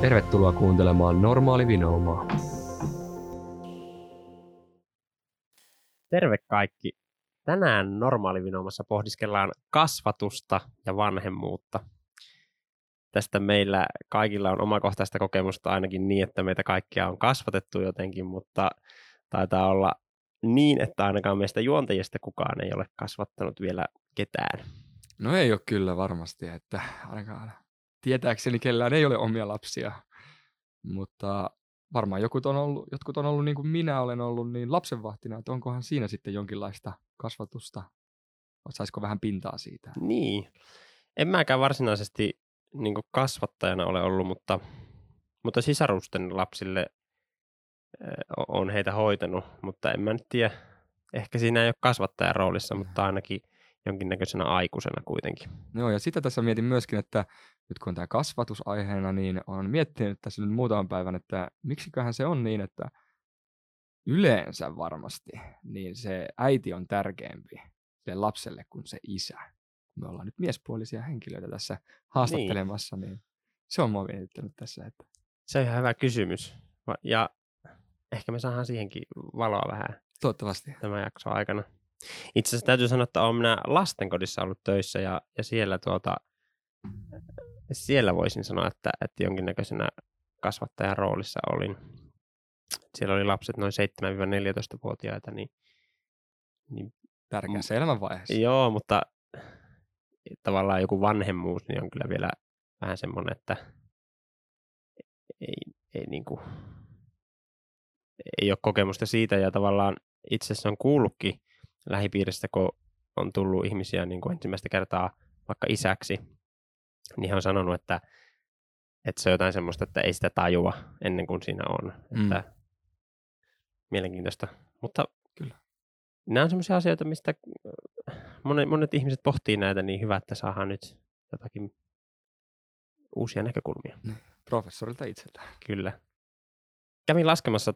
Tervetuloa kuuntelemaan Normaali Vinoumaa. Terve kaikki. Tänään Normaalivinoumassa pohdiskellaan kasvatusta ja vanhemmuutta. Tästä meillä kaikilla on omakohtaista kokemusta ainakin niin, että meitä kaikkia on kasvatettu jotenkin, mutta taitaa olla niin, että ainakaan meistä juontajista kukaan ei ole kasvattanut vielä ketään. No ei ole kyllä varmasti, että ainakaan tietääkseni kellään ei ole omia lapsia, mutta varmaan jotkut on ollut, jotkut on ollut niin kuin minä olen ollut, niin lapsenvahtina, että onkohan siinä sitten jonkinlaista kasvatusta, saisiko vähän pintaa siitä? Niin, en mäkään varsinaisesti niin kuin kasvattajana ole ollut, mutta, mutta sisarusten lapsille on heitä hoitanut, mutta en mä nyt tiedä, ehkä siinä ei ole kasvattajan roolissa, mutta ainakin – jonkinnäköisenä aikuisena kuitenkin. Joo, ja sitä tässä mietin myöskin, että nyt kun on tämä kasvatusaiheena, niin on miettinyt tässä nyt muutaman päivän, että miksiköhän se on niin, että yleensä varmasti niin se äiti on tärkeämpi sille lapselle kuin se isä. Me ollaan nyt miespuolisia henkilöitä tässä haastattelemassa, niin, niin se on mua mietittänyt tässä. Että... Se on ihan hyvä kysymys. Ja ehkä me saadaan siihenkin valoa vähän. Toivottavasti. Tämän jakson aikana. Itse asiassa täytyy sanoa, että olen minä lastenkodissa ollut töissä ja, ja siellä, tuota, siellä voisin sanoa, että, että jonkinnäköisenä kasvattajan roolissa olin. Siellä oli lapset noin 7-14-vuotiaita. Niin, niin, Tärkeässä elämänvaiheessa. Joo, mutta tavallaan joku vanhemmuus niin on kyllä vielä vähän semmoinen, että ei, ei, niin kuin, ei ole kokemusta siitä ja tavallaan itse asiassa on kuullutkin lähipiiristä, kun on tullut ihmisiä niin kuin ensimmäistä kertaa vaikka isäksi, niin on sanonut, että, että se on jotain semmoista, että ei sitä tajua ennen kuin siinä on. Mm. Että mielenkiintoista. Mutta kyllä. Nämä on semmoisia asioita, mistä monet, monet ihmiset pohtii näitä, niin hyvä, että saadaan nyt jotakin uusia näkökulmia. Niin, professorilta itseltään. Kyllä. Kävin laskemassa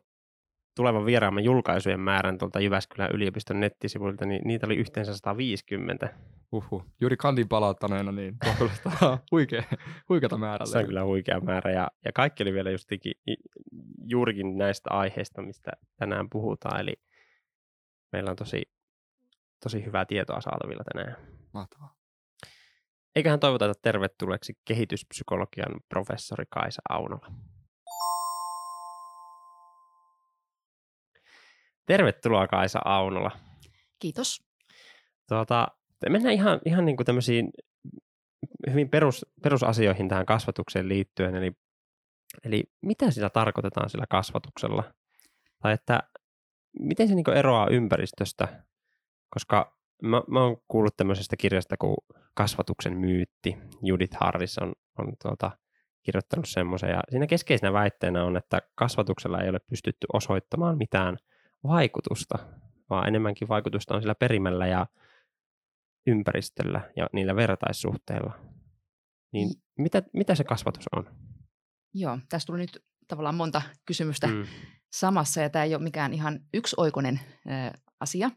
tulevan vieraamme julkaisujen määrän tuolta Jyväskylän yliopiston nettisivuilta, niin niitä oli yhteensä 150. Uhu. Juuri kandin palauttaneena, niin kuulostaa huikea, huikeata määrää. Se on kyllä huikea määrä, ja, ja kaikki oli vielä justikin, juurikin näistä aiheista, mistä tänään puhutaan, eli meillä on tosi, tosi hyvää tietoa saatavilla tänään. Mahtavaa. Eiköhän toivoteta tervetulleeksi kehityspsykologian professori Kaisa Aunola. Tervetuloa Kaisa Aunola. Kiitos. Tuota, mennään ihan, ihan niin kuin tämmöisiin hyvin perus, perusasioihin tähän kasvatukseen liittyen. Eli, eli mitä sillä tarkoitetaan sillä kasvatuksella? Tai että miten se niin eroaa ympäristöstä? Koska mä, mä oon kuullut tämmöisestä kirjasta kuin Kasvatuksen myytti. Judith Harris on, on tuota, kirjoittanut semmoisen. Ja siinä keskeisenä väitteenä on, että kasvatuksella ei ole pystytty osoittamaan mitään – vaikutusta, vaan enemmänkin vaikutusta on sillä perimällä ja ympäristöllä ja niillä vertaissuhteilla. Niin mitä, mitä se kasvatus on? Joo, tässä tuli nyt tavallaan monta kysymystä mm. samassa ja tämä ei ole mikään ihan yksioikoinen ä, asia.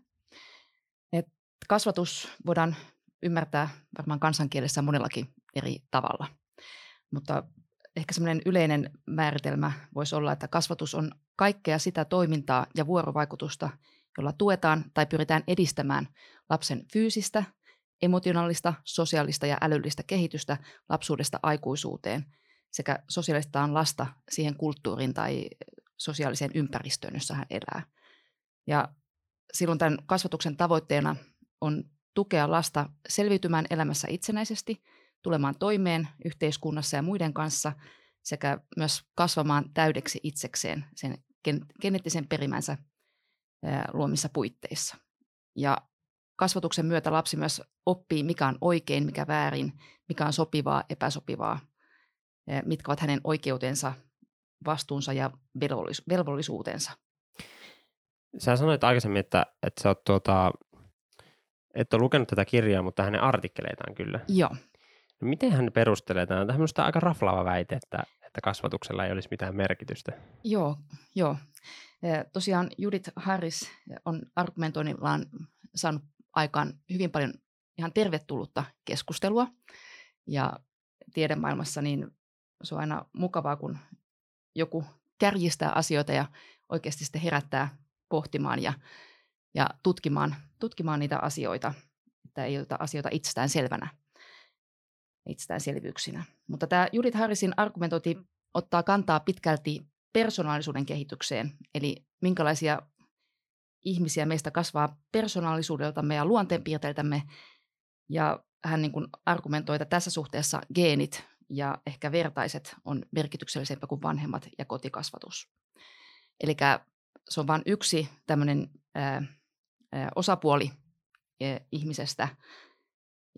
Et kasvatus voidaan ymmärtää varmaan kansankielessä monellakin eri tavalla, mutta ehkä semmoinen yleinen määritelmä voisi olla, että kasvatus on kaikkea sitä toimintaa ja vuorovaikutusta, jolla tuetaan tai pyritään edistämään lapsen fyysistä, emotionaalista, sosiaalista ja älyllistä kehitystä lapsuudesta aikuisuuteen sekä sosiaalistaan lasta siihen kulttuuriin tai sosiaaliseen ympäristöön, jossa hän elää. Ja silloin tämän kasvatuksen tavoitteena on tukea lasta selviytymään elämässä itsenäisesti – tulemaan toimeen yhteiskunnassa ja muiden kanssa sekä myös kasvamaan täydeksi itsekseen sen geneettisen perimänsä luomissa puitteissa. Ja kasvatuksen myötä lapsi myös oppii, mikä on oikein, mikä väärin, mikä on sopivaa, epäsopivaa, mitkä ovat hänen oikeutensa, vastuunsa ja velvollisuutensa. Sä sanoit aikaisemmin, että, että sä oot tuota, et ole lukenut tätä kirjaa, mutta hänen artikkeleitaan kyllä. Joo, No miten hän perustelee tämän? Tämä on aika raflaava väite, että, että kasvatuksella ei olisi mitään merkitystä. Joo, joo. Tosiaan Judith Harris on argumentoinnillaan saanut aikaan hyvin paljon ihan tervetullutta keskustelua. Ja tiedemaailmassa niin se on aina mukavaa, kun joku kärjistää asioita ja oikeasti sitten herättää pohtimaan ja, ja tutkimaan, tutkimaan niitä asioita, että ei ota asioita itsestään selvänä, itsestäänselvyyksinä. Mutta tämä Judith Harrisin argumentointi ottaa kantaa pitkälti persoonallisuuden kehitykseen, eli minkälaisia ihmisiä meistä kasvaa persoonallisuudeltamme ja luonteenpiirteiltämme. Ja hän niin kuin argumentoi, että tässä suhteessa geenit ja ehkä vertaiset on merkityksellisempää kuin vanhemmat ja kotikasvatus. Eli se on vain yksi tämmöinen osapuoli ihmisestä.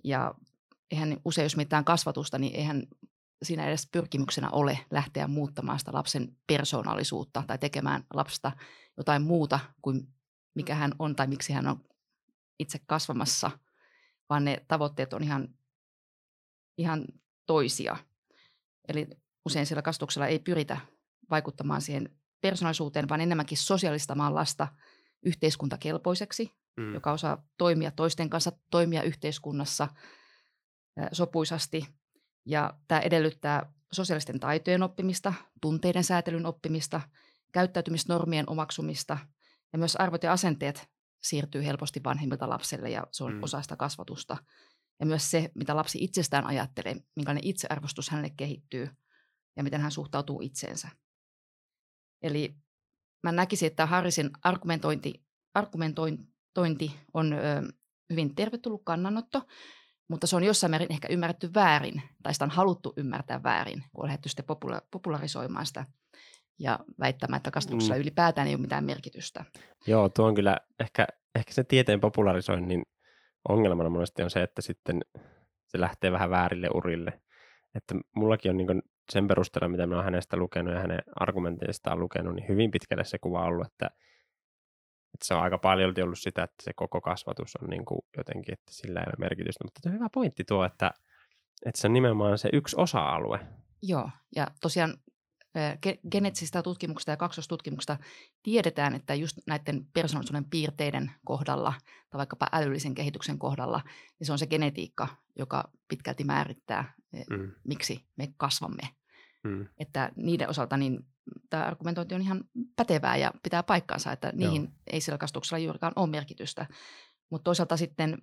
Ja eihän usein, jos mietitään kasvatusta, niin eihän siinä edes pyrkimyksenä ole lähteä muuttamaan sitä lapsen persoonallisuutta tai tekemään lapsesta jotain muuta kuin mikä hän on tai miksi hän on itse kasvamassa, vaan ne tavoitteet on ihan, ihan toisia. Eli usein sillä kasvatuksella ei pyritä vaikuttamaan siihen persoonallisuuteen, vaan enemmänkin sosiaalistamaan lasta yhteiskuntakelpoiseksi, mm. joka osaa toimia toisten kanssa, toimia yhteiskunnassa sopuisasti. Ja tämä edellyttää sosiaalisten taitojen oppimista, tunteiden säätelyn oppimista, käyttäytymisnormien omaksumista ja myös arvot ja asenteet siirtyy helposti vanhemmilta lapselle ja se on mm. osa sitä kasvatusta. Ja myös se, mitä lapsi itsestään ajattelee, minkälainen itsearvostus hänelle kehittyy ja miten hän suhtautuu itseensä. Eli mä näkisin, että Harrisin argumentointi, argumentointi on ö, hyvin tervetullut kannanotto, mutta se on jossain määrin ehkä ymmärretty väärin, tai sitä on haluttu ymmärtää väärin, kun on lähdetty sitten popula- popularisoimaan sitä ja väittämään, että kasvatuksella mm. ylipäätään ei ole mitään merkitystä. Joo, tuo on kyllä ehkä, ehkä se tieteen popularisoinnin ongelmana monesti on se, että sitten se lähtee vähän väärille urille. Että mullakin on niin sen perusteella, mitä mä oon hänestä lukenut ja hänen argumenteistaan lukenut, niin hyvin pitkälle se kuva ollut, että, että se on aika paljon ollut sitä, että se koko kasvatus on niin kuin jotenkin, että sillä ei ole merkitystä. Mutta on hyvä pointti tuo, että, että se on nimenomaan se yksi osa-alue. Joo, ja tosiaan geneettisistä tutkimuksista ja kaksostutkimuksista tiedetään, että just näiden persoonallisuuden piirteiden kohdalla tai vaikkapa älyllisen kehityksen kohdalla, niin se on se genetiikka, joka pitkälti määrittää, mm. miksi me kasvamme. Mm. Että niiden osalta niin tämä argumentointi on ihan pätevää ja pitää paikkaansa, että niihin Joo. ei sillä kasvatuksella juurikaan ole merkitystä. Mutta toisaalta sitten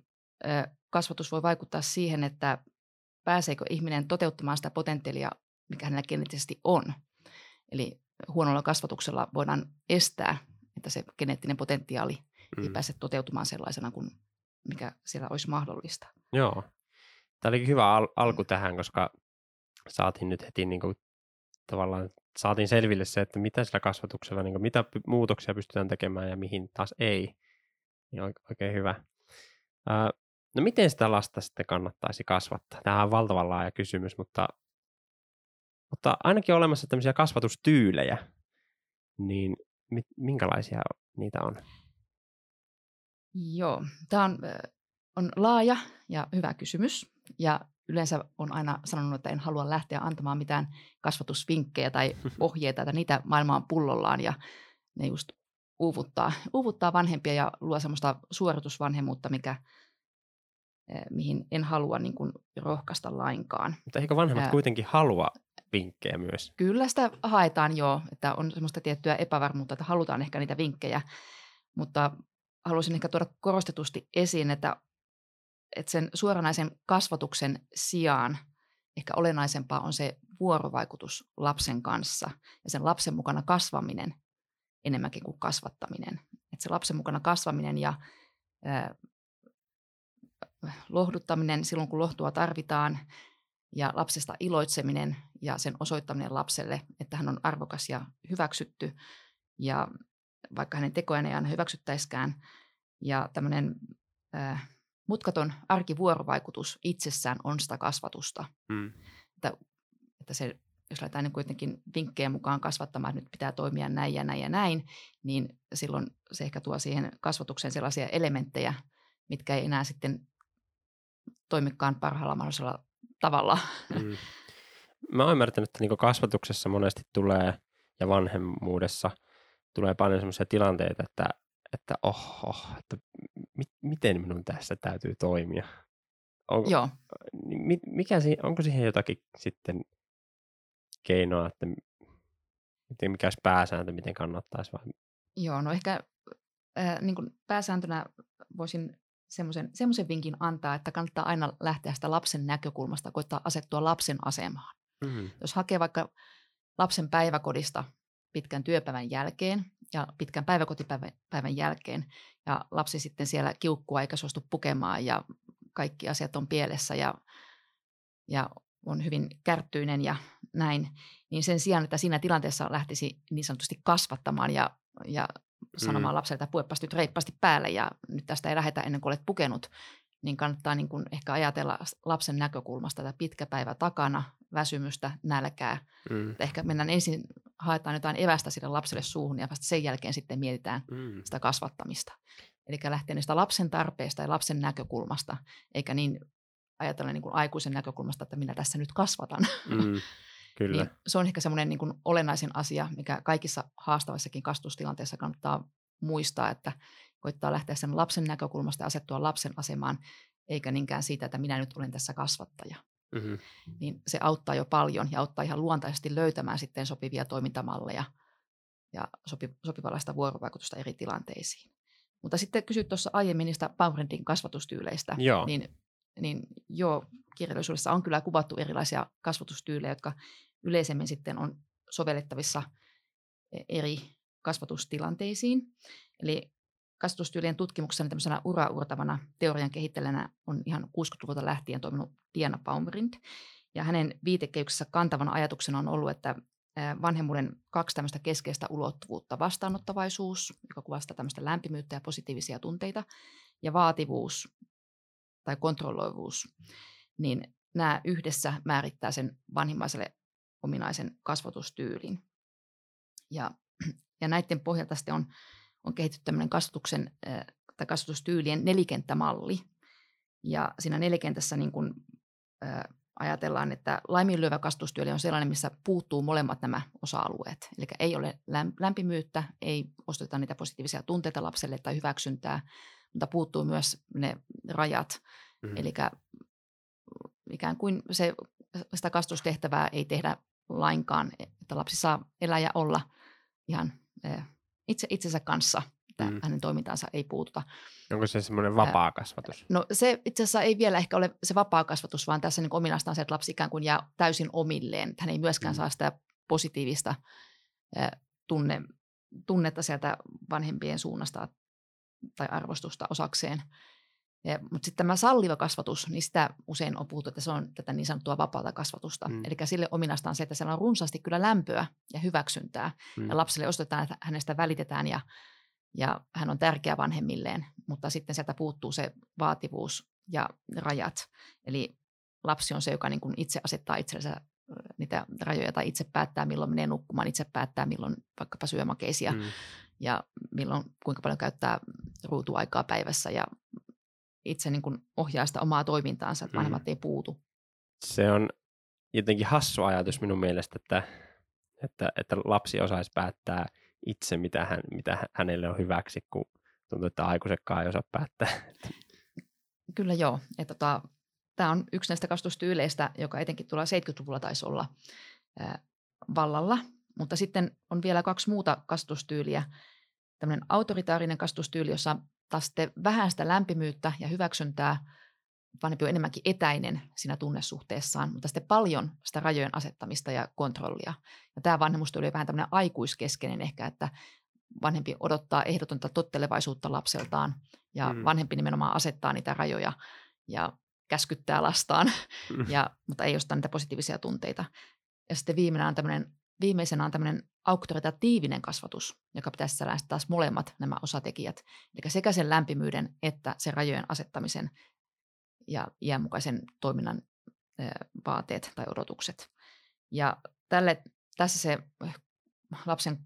kasvatus voi vaikuttaa siihen, että pääseekö ihminen toteuttamaan sitä potentiaalia, mikä hänellä geneettisesti on. Eli huonolla kasvatuksella voidaan estää, että se geneettinen potentiaali mm. ei pääse toteutumaan sellaisena kuin mikä siellä olisi mahdollista. Joo. Tämä oli hyvä al- alku tähän, koska saatiin nyt heti niin kuin, tavallaan saatiin selville se, että mitä sillä kasvatuksella, niin kuin, mitä muutoksia pystytään tekemään ja mihin taas ei. Niin oikein hyvä. no miten sitä lasta sitten kannattaisi kasvattaa? Tämä on valtavan laaja kysymys, mutta mutta ainakin on olemassa tämmöisiä kasvatustyylejä, niin minkälaisia niitä on? Joo, tämä on, on laaja ja hyvä kysymys. Ja yleensä on aina sanonut, että en halua lähteä antamaan mitään kasvatusvinkkejä tai ohjeita, että niitä maailmaan pullollaan ja ne just uuvuttaa, uuvuttaa vanhempia ja luo semmoista suoritusvanhemmuutta, mikä, mihin en halua niin kuin rohkaista lainkaan. Mutta eikö vanhemmat Ää, kuitenkin halua vinkkejä myös. Kyllä sitä haetaan jo, että on semmoista tiettyä epävarmuutta, että halutaan ehkä niitä vinkkejä, mutta haluaisin ehkä tuoda korostetusti esiin, että, että sen suoranaisen kasvatuksen sijaan ehkä olennaisempaa on se vuorovaikutus lapsen kanssa ja sen lapsen mukana kasvaminen enemmänkin kuin kasvattaminen. Että se lapsen mukana kasvaminen ja ää, lohduttaminen silloin, kun lohtua tarvitaan, ja lapsesta iloitseminen ja sen osoittaminen lapselle, että hän on arvokas ja hyväksytty ja vaikka hänen tekojaan ei aina hyväksyttäiskään. Ja tämmöinen äh, mutkaton arkivuorovaikutus itsessään on sitä kasvatusta. Mm. Että, että se, jos lähdetään niin kuitenkin vinkkejä mukaan kasvattamaan, että nyt pitää toimia näin ja näin ja näin, niin silloin se ehkä tuo siihen kasvatukseen sellaisia elementtejä, mitkä ei enää sitten toimikaan parhaalla mahdollisella tavalla. Mm. Mä oon ymmärtänyt, että niin kasvatuksessa monesti tulee ja vanhemmuudessa tulee paljon sellaisia tilanteita, että, että oho, että mi, miten minun tässä täytyy toimia. Onko, Joo. Mikä, onko siihen jotakin sitten keinoa, että miten, mikä olisi pääsääntö, miten kannattaisi vai Joo, no ehkä äh, niin kuin pääsääntönä voisin semmoisen, semmoisen vinkin antaa, että kannattaa aina lähteä sitä lapsen näkökulmasta, koittaa asettua lapsen asemaan. mm. Jos hakee vaikka lapsen päiväkodista pitkän työpäivän jälkeen ja pitkän päiväkotipäivän jälkeen ja lapsi sitten siellä kiukkua eikä suostu pukemaan ja kaikki asiat on pielessä ja, ja on hyvin kärttyinen ja näin, niin sen sijaan, että siinä tilanteessa lähtisi niin sanotusti kasvattamaan ja, ja sanomaan mm. lapselle, että pueppas nyt reippaasti päälle ja nyt tästä ei lähdetä ennen kuin olet pukenut, niin kannattaa niin kuin ehkä ajatella lapsen näkökulmasta tätä pitkä päivä takana, väsymystä, nälkää. Mm. Ehkä mennään ensin, haetaan jotain evästä sille lapselle suuhun ja vasta sen jälkeen sitten mietitään mm. sitä kasvattamista. Eli lähtee niistä lapsen tarpeista ja lapsen näkökulmasta, eikä niin ajatella niin kuin aikuisen näkökulmasta, että minä tässä nyt kasvatan. Mm. Kyllä. niin se on ehkä semmoinen niin kuin olennaisin asia, mikä kaikissa haastavissakin kastustilanteissa kannattaa muistaa, että koittaa lähteä sen lapsen näkökulmasta ja asettua lapsen asemaan, eikä niinkään siitä, että minä nyt olen tässä kasvattaja. Mm-hmm. Niin se auttaa jo paljon ja auttaa ihan luontaisesti löytämään sitten sopivia toimintamalleja ja sopi, sopivallaista vuorovaikutusta eri tilanteisiin. Mutta sitten kysyt tuossa aiemmin niistä Powerendin kasvatustyyleistä, joo. niin, niin joo, kirjallisuudessa on kyllä kuvattu erilaisia kasvatustyylejä, jotka yleisemmin sitten on sovellettavissa e, eri kasvatustilanteisiin. Eli kasvatustyylien tutkimuksessa tämmöisenä uraurtavana teorian kehittelijänä on ihan 60-luvulta lähtien toiminut Diana Baumrind. Ja hänen viitekehyksessä kantavana ajatuksena on ollut, että vanhemmuuden kaksi tämmöistä keskeistä ulottuvuutta, vastaanottavaisuus, joka kuvastaa tämmöistä lämpimyyttä ja positiivisia tunteita, ja vaativuus tai kontrolloivuus, niin nämä yhdessä määrittää sen vanhimmaiselle ominaisen kasvatustyylin. Ja, ja näiden pohjalta sitten on, on kehitetty tämmöinen kasvatuksen tai kasvatustyylien nelikenttämalli. Ja siinä nelikentässä niin kuin, ajatellaan, että laiminlyövä kasvatustyyli on sellainen, missä puuttuu molemmat nämä osa-alueet. Eli ei ole lämpimyyttä, ei osteta niitä positiivisia tunteita lapselle tai hyväksyntää, mutta puuttuu myös ne rajat. Mm. Eli ikään kuin se, sitä kasvatustehtävää ei tehdä lainkaan, että lapsi saa elää ja olla ihan itse itsensä kanssa – että mm. hänen toimintaansa ei puututa. Onko se semmoinen vapaa kasvatus? No se itse asiassa ei vielä ehkä ole se vapaa kasvatus, vaan tässä niin ominaista on se, että lapsi ikään kuin jää täysin omilleen. Hän ei myöskään mm. saa sitä positiivista tunne, tunnetta sieltä vanhempien suunnasta tai arvostusta osakseen. Ja, mutta sitten tämä salliva kasvatus, niin sitä usein on puhuttu, että se on tätä niin sanottua vapaata kasvatusta. Mm. Eli sille ominaista on se, että siellä on runsaasti kyllä lämpöä ja hyväksyntää. Mm. Ja lapselle osoitetaan, että hänestä välitetään ja ja hän on tärkeä vanhemmilleen, mutta sitten sieltä puuttuu se vaativuus ja rajat. Eli lapsi on se, joka niin kuin itse asettaa itsellensä niitä rajoja tai itse päättää, milloin menee nukkumaan, itse päättää, milloin vaikkapa syö makeisia mm. ja milloin, kuinka paljon käyttää ruutuaikaa päivässä ja itse niin kuin ohjaa sitä omaa toimintaansa, että vanhemmat mm. ei puutu. Se on jotenkin hassu ajatus minun mielestä, että, että, että lapsi osaisi päättää – itse, mitä, hän, mitä hänelle on hyväksi, kun tuntuu, että aikuisetkaan ei osaa päättää. Kyllä joo. tota, Tämä on yksi näistä kasvatustyyleistä, joka etenkin tuolla 70-luvulla taisi olla ää, vallalla. Mutta sitten on vielä kaksi muuta kasvatustyyliä. Tämmöinen autoritaarinen kasvatustyyli, jossa taas sitten vähän sitä lämpimyyttä ja hyväksyntää – vanhempi on enemmänkin etäinen siinä tunnesuhteessaan, mutta sitten paljon sitä rajojen asettamista ja kontrollia. Ja tämä vanhemmuustyyli on vähän tämmöinen aikuiskeskeinen ehkä, että vanhempi odottaa ehdotonta tottelevaisuutta lapseltaan ja mm. vanhempi nimenomaan asettaa niitä rajoja ja käskyttää lastaan, mm. ja, mutta ei osta niitä positiivisia tunteita. Ja sitten viimeisenä on tämmöinen, viimeisenä on tämmöinen auktoritatiivinen kasvatus, joka pitäisi sisällään taas molemmat nämä osatekijät. Eli sekä sen lämpimyyden että sen rajojen asettamisen ja iänmukaisen toiminnan vaateet tai odotukset. Ja tälle, tässä se lapsen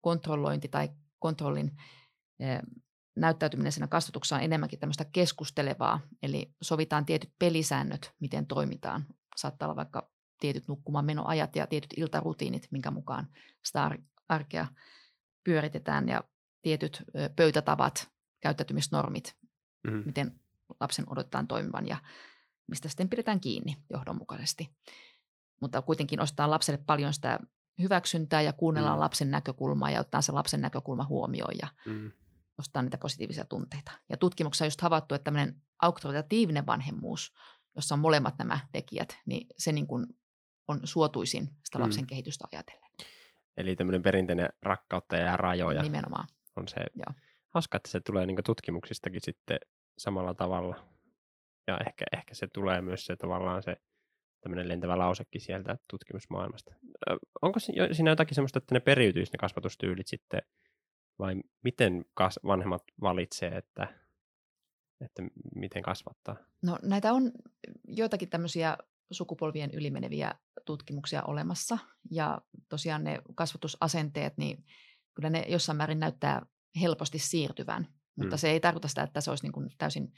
kontrollointi tai kontrollin näyttäytyminen siinä kasvatuksessa on enemmänkin tämmöistä keskustelevaa, eli sovitaan tietyt pelisäännöt, miten toimitaan. Saattaa olla vaikka tietyt nukkumaan menoajat ja tietyt iltarutiinit, minkä mukaan sitä arkea pyöritetään ja tietyt pöytätavat, käyttäytymisnormit, mm-hmm. miten lapsen odotetaan toimivan ja mistä sitten pidetään kiinni johdonmukaisesti. mutta kuitenkin ostetaan lapselle paljon sitä hyväksyntää ja kuunnellaan Mm. lapsen näkökulmaa ja ottaa se lapsen näkökulma huomioon ja Mm. nostaa niitä positiivisia tunteita. Ja tutkimuksessa on just havaittu, että tämmöinen auktoritatiivinen vanhemmuus, jossa on molemmat nämä tekijät, niin se niin kuin on suotuisin sitä Mm. lapsen kehitystä ajatellen. Eli tämmöinen perinteinen rakkautta ja rajoja Nimenomaan. on se. Joo. Hauska, että se tulee niin tutkimuksistakin sitten samalla tavalla. Ja ehkä, ehkä se tulee myös se tavallaan se tämmöinen lentävä lausekin sieltä tutkimusmaailmasta. Ö, Onko siinä jotakin semmoista, että ne periytyisi ne kasvatustyylit sitten, vai miten kas- vanhemmat valitsee, että, että miten kasvattaa? No näitä on joitakin tämmöisiä sukupolvien ylimeneviä tutkimuksia olemassa. Ja tosiaan ne kasvatusasenteet, niin kyllä ne jossain määrin näyttää helposti siirtyvän. Mutta Mm. se ei tarkoita sitä, että se olisi niin kuin täysin,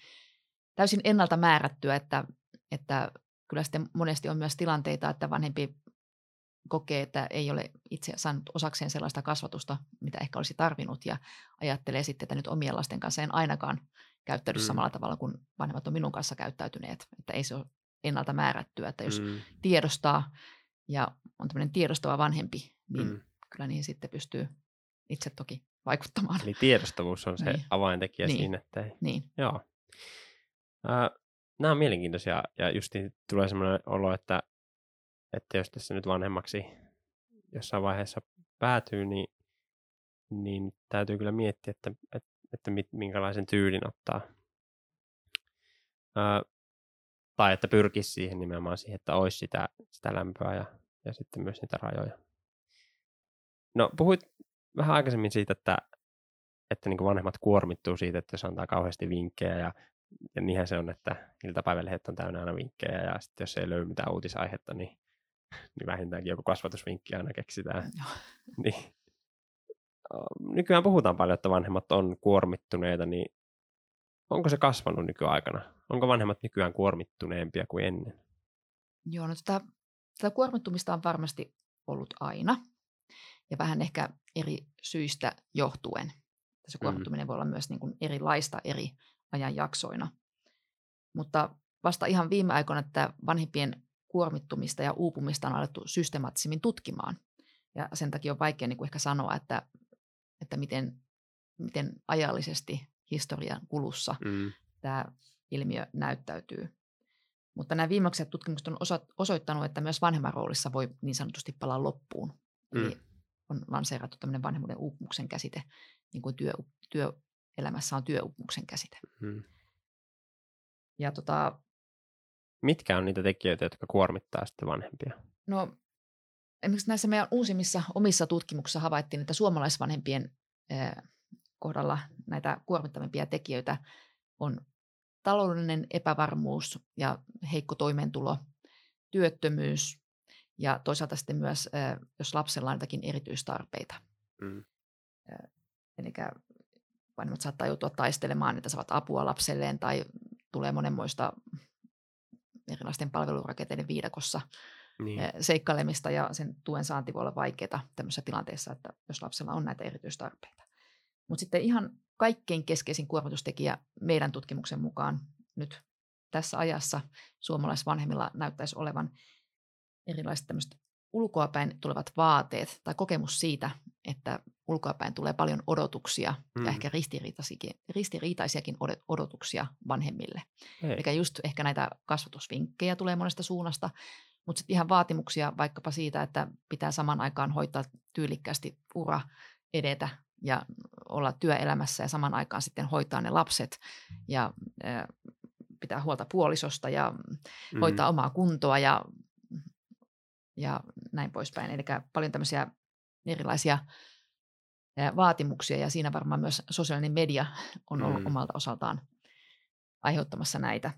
täysin ennalta määrättyä, että, että kyllä sitten monesti on myös tilanteita, että vanhempi kokee, että ei ole itse saanut osakseen sellaista kasvatusta, mitä ehkä olisi tarvinnut ja ajattelee sitten, että nyt omien lasten kanssa en ainakaan käyttäydy Mm. samalla tavalla kuin vanhemmat on minun kanssa käyttäytyneet. Että ei se ole ennalta määrättyä, että jos mm. Tiedostaa ja on tämmöinen tiedostava vanhempi, niin mm. kyllä niihin sitten pystyy itse toki vaikuttamaan. Eli tiedostavuus on se Niin. avaintekijä Niin. siinä, että ei, Niin, Joo. Ää, nämä on mielenkiintoisia ja just tulee sellainen olo, että, että jos tässä nyt vanhemmaksi jossain vaiheessa päätyy, niin, niin täytyy kyllä miettiä, että, että, että minkälaisen tyylin ottaa. Ää, tai että pyrkisi siihen nimenomaan siihen, että olisi sitä, sitä lämpöä ja, ja sitten myös niitä rajoja. No puhuit vähän aikaisemmin siitä, että, että niin vanhemmat kuormittuu siitä, että jos antaa kauheasti vinkkejä ja, ja niinhän se on, että iltapäivälehdet on täynnä aina vinkkejä ja sitten jos ei löydy mitään uutisaihetta, niin, niin vähintäänkin joku kasvatusvinkki aina keksitään. Niin. Nykyään puhutaan paljon, että vanhemmat on kuormittuneita, niin onko se kasvanut nykyaikana? Onko vanhemmat nykyään kuormittuneempia kuin ennen? Joo, no tätä, tätä kuormittumista on varmasti ollut aina ja vähän ehkä eri syistä johtuen. Se Mm. kuormittuminen voi olla myös niin kuin erilaista eri ajanjaksoina. Mutta vasta ihan viime aikoina että vanhempien kuormittumista ja uupumista on alettu systemaattisemmin tutkimaan. Ja sen takia on vaikea niin kuin ehkä sanoa, että, että miten, miten ajallisesti historian kulussa Mm. tämä ilmiö näyttäytyy. Mutta nämä viimeiset tutkimukset on osoittanut, että myös vanhemman roolissa voi niin sanotusti palaa loppuun. Eli Mm. on lanseerattu tämmöinen vanhemmuuden uupumuksen käsite, niin kuin työ, työelämässä on työuupumuksen käsite. Mm. Ja tota, Mitkä on niitä tekijöitä, jotka kuormittaa sitten vanhempia? no, esimerkiksi näissä meidän uusimmissa omissa tutkimuksissa havaittiin, että suomalaisvanhempien eh, kohdalla näitä kuormittavimpia tekijöitä on taloudellinen epävarmuus ja heikko toimeentulo, työttömyys ja toisaalta sitten myös, jos lapsella on jotakin erityistarpeita. Mm. Eli vanhemmat saattaa joutua taistelemaan, että saavat apua lapselleen tai tulee monenmoista erilaisten palvelurakenteiden viidakossa Niin. seikkailemista ja sen tuen saanti voi olla vaikeaa tämmöisessä tilanteessa, että jos lapsella on näitä erityistarpeita. Mutta sitten ihan kaikkein keskeisin kuormitustekijä meidän tutkimuksen mukaan nyt tässä ajassa suomalaisvanhemmilla näyttäisi olevan erilaiset tämmöiset ulkoapäin tulevat vaateet tai kokemus siitä, että ulkoapäin tulee paljon odotuksia mm. Ja ehkä ristiriitaisiakin, ristiriitaisiakin odot- odotuksia vanhemmille. Hei. Eli just ehkä näitä kasvatusvinkkejä tulee monesta suunnasta, mutta sitten ihan vaatimuksia vaikkapa siitä, että pitää saman aikaan hoitaa tyylikkäästi ura edetä ja olla työelämässä ja saman aikaan sitten hoitaa ne lapset ja pitää huolta puolisosta ja Mm. hoitaa omaa kuntoa ja, ja näin poispäin. Eli paljon tämmöisiä erilaisia vaatimuksia ja siinä varmaan myös sosiaalinen media on ollut Mm. omalta osaltaan aiheuttamassa näitä.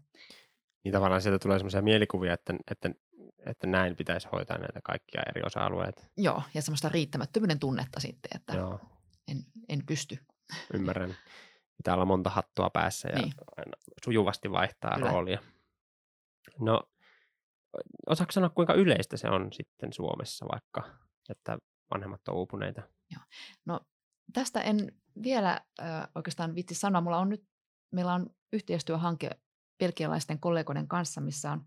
Niin tavallaan sieltä tulee semmoisia mielikuvia, että, että, että näin pitäisi hoitaa näitä kaikkia eri osa-alueita. Joo, ja semmoista riittämättömyyden tunnetta sitten, että Joo, en, en pysty. ymmärrän. Pitää olla monta hattua päässä ja Niin. aina sujuvasti vaihtaa Kyllä. roolia. No, osaako sanoa, kuinka yleistä se on sitten Suomessa vaikka, että vanhemmat on uupuneita? No, tästä en vielä ö, oikeastaan vitsi sanoa. Mulla on nyt, meillä on yhteistyöhanke belgialaisten kollegoiden kanssa, missä on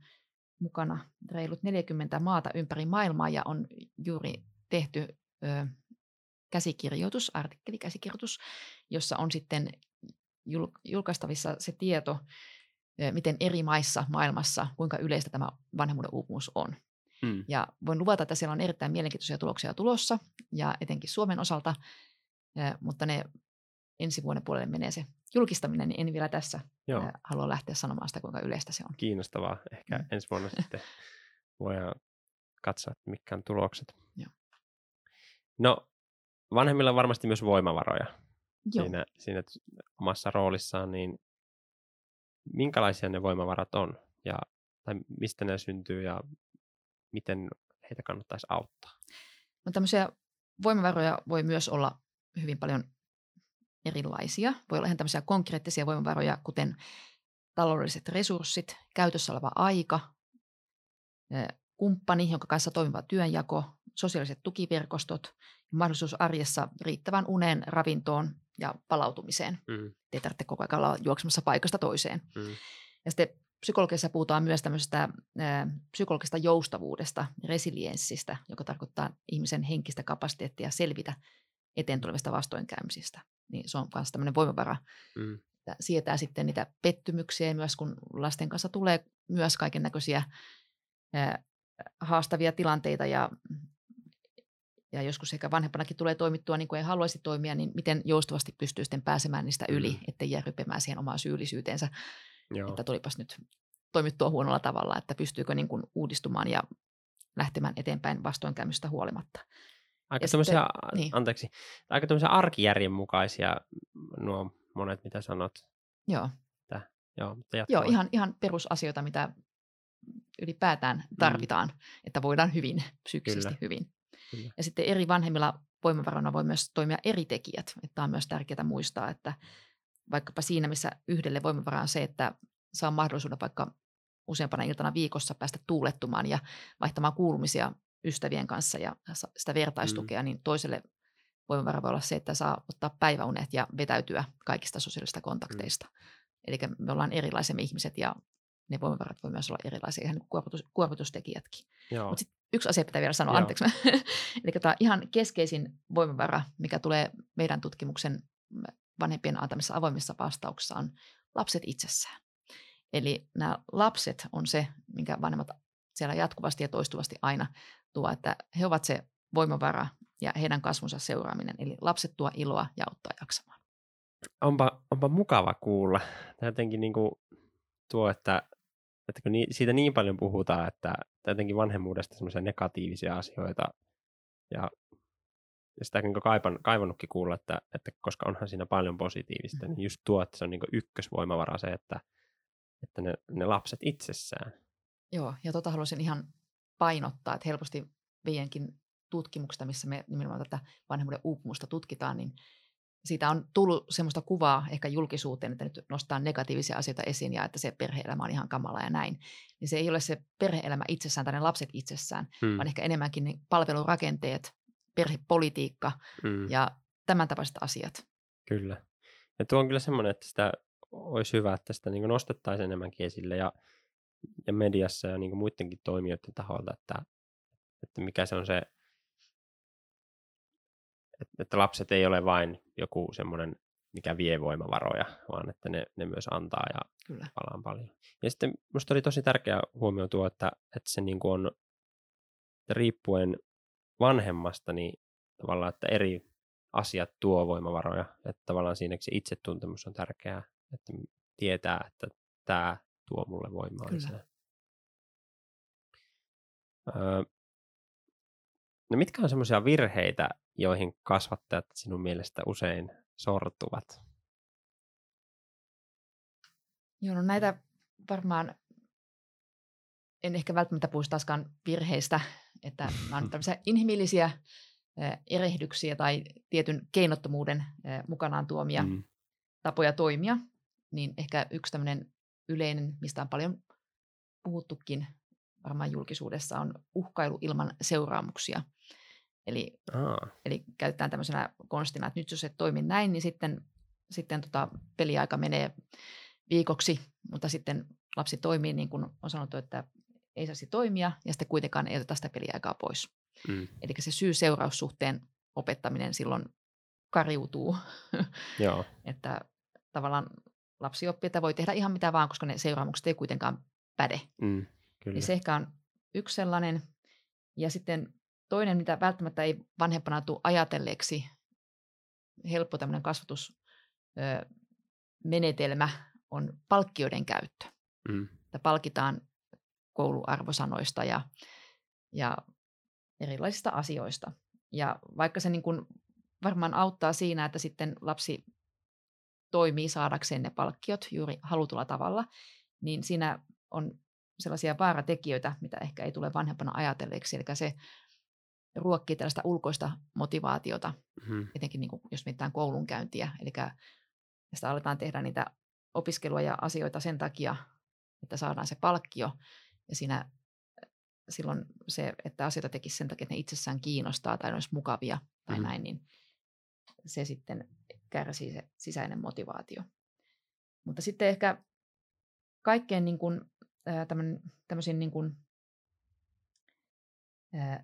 mukana reilut 40 maata ympäri maailmaa ja on juuri tehty ö, käsikirjoitus, artikkelikäsikirjoitus, jossa on sitten jul- julkaistavissa se tieto, miten eri maissa maailmassa, kuinka yleistä tämä vanhemmuuden uupumus on. Mm. Ja voin luvata, että siellä on erittäin mielenkiintoisia tuloksia tulossa, ja etenkin Suomen osalta, mutta ne ensi vuoden puolelle menee se julkistaminen, niin en vielä tässä Joo, halua lähteä sanomaan sitä, kuinka yleistä se on. kiinnostavaa. Ehkä Mm. ensi vuonna sitten voidaan katsoa, mitkä on tulokset. Joo. No, vanhemmilla on varmasti myös voimavaroja Joo. siinä, siinä omassa roolissaan, niin minkälaisia ne voimavarat on ja tai mistä ne syntyy ja miten heitä kannattaisi auttaa? No tämmöisiä voimavaroja voi myös olla hyvin paljon erilaisia. Voi olla ihan tämmöisiä konkreettisia voimavaroja, kuten taloudelliset resurssit, käytössä oleva aika, kumppani, jonka kanssa toimiva työnjako, sosiaaliset tukiverkostot mahdollisuus arjessa riittävän uneen, ravintoon ja palautumiseen. Mm, Ei tarvitse koko ajan olla juoksemassa paikasta toiseen. mm, Ja sitten psykologiassa puhutaan myös tämmöisestä ää, psykologisesta joustavuudesta, resilienssistä, joka tarkoittaa ihmisen henkistä kapasiteettia selvitä eteen tulevista vastoinkäymisistä. Niin se on myös tämmöinen voimavara, mm, että sietää sitten niitä pettymyksiä myös kun lasten kanssa tulee myös kaiken näköisiä haastavia tilanteita ja, ja joskus ehkä vanhempanakin tulee toimittua niin kuin ei haluaisi toimia, niin miten joustavasti pystyy sitten pääsemään niistä yli, Mm. ettei jää rypemään siihen omaan syyllisyyteensä joo, että tulipas nyt toimittua huonolla tavalla, että pystyykö niin kuin uudistumaan ja lähtemään eteenpäin vastoinkäymistä huolimatta. aika ja tämmöisiä, sitten- niin. anteeksi, aika tämmöisiä arkijärjen mukaisia nuo monet, mitä sanot. Joo, Joo, mutta Joo ihan, ihan perusasioita, mitä ylipäätään tarvitaan, mm. että voidaan hyvin, psyykkisesti Kyllä. hyvin. Kyllä. Ja sitten eri vanhemmilla voimavaroina voi myös toimia eri tekijät. Että on myös tärkeää muistaa, että vaikkapa siinä, missä yhdelle voimavara on se, että saa mahdollisuuden vaikka useampana iltana viikossa päästä tuulettumaan ja vaihtamaan kuulumisia ystävien kanssa ja sitä vertaistukea, mm. niin toiselle voimavara voi olla se, että saa ottaa päiväunet ja vetäytyä kaikista sosiaalisista kontakteista. Mm. Eli me ollaan erilaisia me ihmiset ja ne voimavarat voi myös olla erilaisia, ihan niin kuormitus, kuormitustekijätkin. Joo. Mut sit yksi asia pitää vielä sanoa, Joo. anteeksi. Eli tämä ihan keskeisin voimavara, mikä tulee meidän tutkimuksen vanhempien antamissa avoimissa vastauksissa, on lapset itsessään. Eli nämä lapset on se, minkä vanhemmat siellä jatkuvasti ja toistuvasti aina tuo, että he ovat se voimavara ja heidän kasvunsa seuraaminen. Eli lapset tuo iloa ja auttaa jaksamaan. onpa, onpa mukava kuulla. Tämä jotenkin niin kuin tuo, että, että kun siitä niin paljon puhutaan, että, että jotenkin vanhemmuudesta semmoisia negatiivisia asioita ja, ja sitä niin kaipan, kaivannutkin kuulla, että, että koska onhan siinä paljon positiivista, Mhm. niin just tuo, että se on niin ykkösvoimavara se, että, että ne, ne lapset itsessään. Joo, ja tota haluaisin ihan painottaa, että helposti meidänkin tutkimuksesta, missä me nimenomaan tätä vanhemmuuden uupumusta tutkitaan, niin siitä on tullut semmoista kuvaa ehkä julkisuuteen, että nyt nostaa negatiivisia asioita esiin ja että se perheelämä on ihan kamala ja näin. Niin se ei ole se perheelämä itsessään tai ne lapset itsessään, Hmm. vaan ehkä enemmänkin ne palvelurakenteet, perhepolitiikka Hmm. ja tämän tapaiset asiat. Kyllä. Ja tuo on kyllä semmoinen, että sitä olisi hyvä, että sitä niin nostettaisiin enemmänkin esille ja, ja mediassa ja niin muidenkin toimijoiden taholta, että, että mikä se on se, että, että lapset ei ole vain joku semmoinen, mikä vie voimavaroja, vaan että ne, ne myös antaa ja Kyllä. palaan paljon. Ja sitten minusta oli tosi tärkeä huomio tuo, että, että se niin kuin on että riippuen vanhemmasta, niin tavallaan, että eri asiat tuo voimavaroja, että tavallaan siinäkin se itsetuntemus on tärkeää, että tietää, että tämä tuo mulle voimaa Kyllä. lisää. Öö, no mitkä on semmoisia virheitä, joihin kasvattajat sinun mielestä usein sortuvat? Joo, no näitä varmaan en ehkä välttämättä puhuisi taaskaan virheistä, että nämä on tämmöisiä inhimillisiä eh, erehdyksiä tai tietyn keinottomuuden mukanaan tuomia Mm. tapoja toimia, niin ehkä yksi tämmöinen yleinen, mistä on paljon puhuttukin varmaan julkisuudessa, on uhkailu ilman seuraamuksia. Eli, Aa, eli käytetään tämmöisenä konstina, että nyt jos et toimi näin, niin sitten, sitten tota peliaika menee viikoksi, mutta sitten lapsi toimii niin kuin on sanottu, että ei saisi toimia ja sitten kuitenkaan ei oteta sitä peliaikaa pois. Mm. Eli se syy-seuraussuhteen opettaminen silloin kariutuu, Joo. että tavallaan lapsi oppii, että voi tehdä ihan mitä vaan, koska ne seuraamukset ei kuitenkaan päde. Mm. Kyllä. Eli se ehkä on yksi sellainen. Ja sitten toinen, mitä välttämättä ei vanhempana tule ajatelleeksi, helppo tämmöinen kasvatusmenetelmä on palkkioiden käyttö. Mm. Että palkitaan kouluarvosanoista ja, ja erilaisista asioista. Ja vaikka se niin kuin varmaan auttaa siinä, että sitten lapsi toimii saadakseen ne palkkiot juuri halutulla tavalla, niin siinä on sellaisia vaaratekijöitä, mitä ehkä ei tule vanhempana ajatelleeksi. Eli se ruokkii tällaista ulkoista motivaatiota, Mm. etenkin niin kuin, jos mietitään koulunkäyntiä. Eli sitä aletaan tehdä niitä opiskelua ja asioita sen takia, että saadaan se palkkio. Ja siinä silloin se, että asioita tekisi sen takia, että ne itsessään kiinnostaa tai ne olisi mukavia tai Mhm. näin, niin se sitten kärsii se sisäinen motivaatio. Mutta sitten ehkä kaikkein niin kuin, ää, tämmönen, tämmöisiin niin kuin, ää,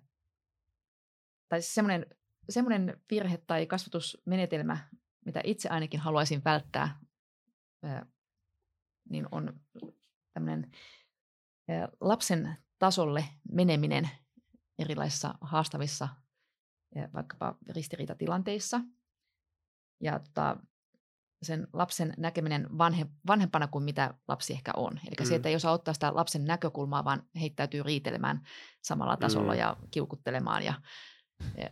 tai siis semmoinen, semmoinen virhe tai kasvatusmenetelmä, mitä itse ainakin haluaisin välttää, ää, niin on tämmöinen lapsen tasolle meneminen erilaisissa haastavissa ää, vaikkapa ristiriitatilanteissa. Ja tota, sen lapsen näkeminen vanhe, vanhempana kuin mitä lapsi ehkä on. Eli mm. se, Mm. että ei osaa ottaa sitä lapsen näkökulmaa, vaan heittäytyy riitelemään samalla tasolla Mm. ja kiukuttelemaan ja, ja,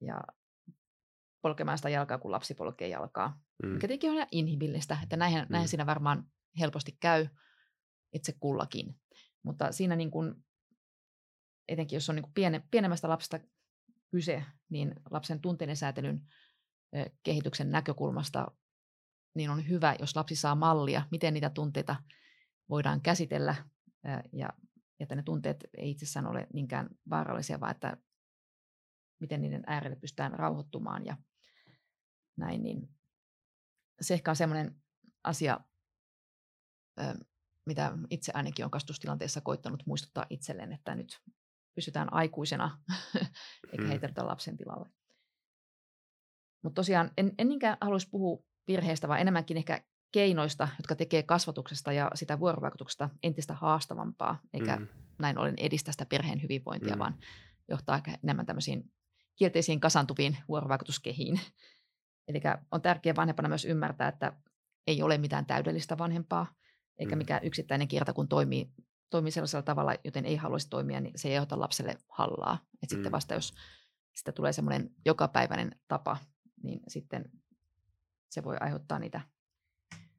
ja polkemaan sitä jalkaa, kun lapsi polkee jalkaa. Mm. Mikä tietenkin on ihan inhimillistä, että näin, mm. näin Mm. siinä varmaan helposti käy itse kullakin. Mutta siinä niin kuin, etenkin jos on niin kuin piene, pienemmästä lapsesta kyse, niin lapsen tunteiden säätelyn kehityksen näkökulmasta niin on hyvä, jos lapsi saa mallia, miten niitä tunteita voidaan käsitellä ja että ne tunteet ei itsessään ole niinkään vaarallisia, vaan että miten niiden äärelle pystytään rauhoittumaan ja näin, niin se ehkä on semmoinen asia, mitä itse ainakin on kasvustilanteessa koittanut muistuttaa itselleen, että nyt pysytään aikuisena, eikä Mm. heiteltä lapsen tilalle. Mutta tosiaan en, en niinkään haluaisi puhua virheestä, vaan enemmänkin ehkä keinoista, jotka tekee kasvatuksesta ja sitä vuorovaikutuksesta entistä haastavampaa, eikä Mm. näin ollen edistä sitä perheen hyvinvointia, Mm. vaan johtaa ehkä enemmän tämmöisiin kielteisiin kasantuviin vuorovaikutuskehiin. Eli on tärkeää vanhempana myös ymmärtää, että ei ole mitään täydellistä vanhempaa, eikä Mm. mikään yksittäinen kerta, kun toimii, toimii sellaisella tavalla, joten ei haluaisi toimia, niin se ei aiheuta lapselle hallaa. Et sitten Mm. vasta, jos sitä tulee semmoinen jokapäiväinen tapa, niin sitten se voi aiheuttaa niitä,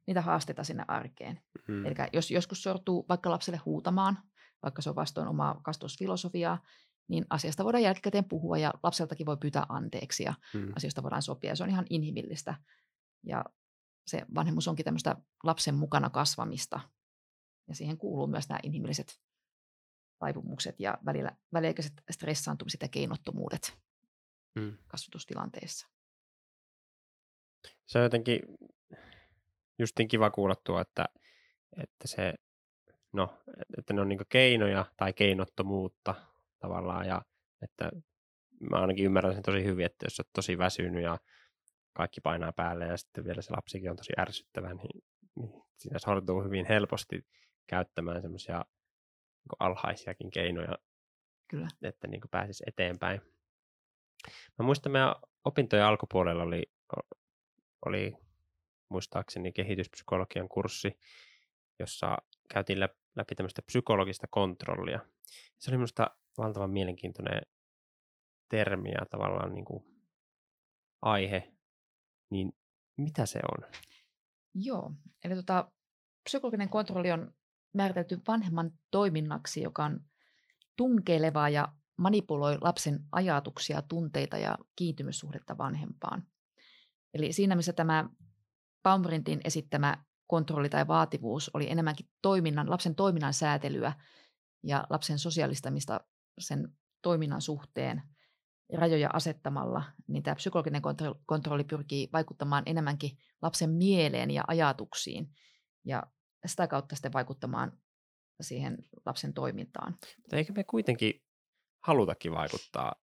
niitä haasteita sinne arkeen. Mm. Eli jos joskus sortuu vaikka lapselle huutamaan, vaikka se on vastoin omaa kastusfilosofiaa, niin asiasta voidaan jälkikäteen puhua ja lapseltakin voi pyytää anteeksi ja Mm. asioista voidaan sopia. Ja se on ihan inhimillistä. Ja se vanhemmuus onkin tämmöistä lapsen mukana kasvamista. Ja siihen kuuluu myös nämä inhimilliset taipumukset ja välillä, väliaikaiset stressaantumiset ja keinottomuudet Mm. kasvatustilanteessa. Se on jotenkin justiin kiva kuulla tuo, että, että se, no, että ne on niin keinoja tai keinottomuutta tavallaan ja että mä ainakin ymmärrän sen tosi hyvin, että jos olet tosi väsynyt ja kaikki painaa päälle ja sitten vielä se lapsikin on tosi ärsyttävä, niin, niin siinä sortuu hyvin helposti käyttämään semmoisia niin alhaisiakin keinoja, Kyllä. että niin pääsisi eteenpäin. Mä muistan meidän opintojen alkupuolella oli, oli muistaakseni kehityspsykologian kurssi, jossa käytiin läpi, tämmöistä psykologista kontrollia. Se oli minusta valtavan mielenkiintoinen termi ja tavallaan niin kuin aihe. Niin mitä se on? Joo, eli tota, psykologinen kontrolli on määritelty vanhemman toiminnaksi, joka on tunkeilevaa ja manipuloi lapsen ajatuksia, tunteita ja kiintymyssuhdetta vanhempaan. Eli siinä, missä tämä Baumrintin esittämä kontrolli tai vaativuus oli enemmänkin toiminnan, lapsen toiminnan säätelyä ja lapsen sosiaalistamista sen toiminnan suhteen rajoja asettamalla, niin tämä psykologinen kontrolli pyrkii vaikuttamaan enemmänkin lapsen mieleen ja ajatuksiin ja sitä kautta sitten vaikuttamaan siihen lapsen toimintaan. Mutta eikö me kuitenkin halutakin vaikuttaa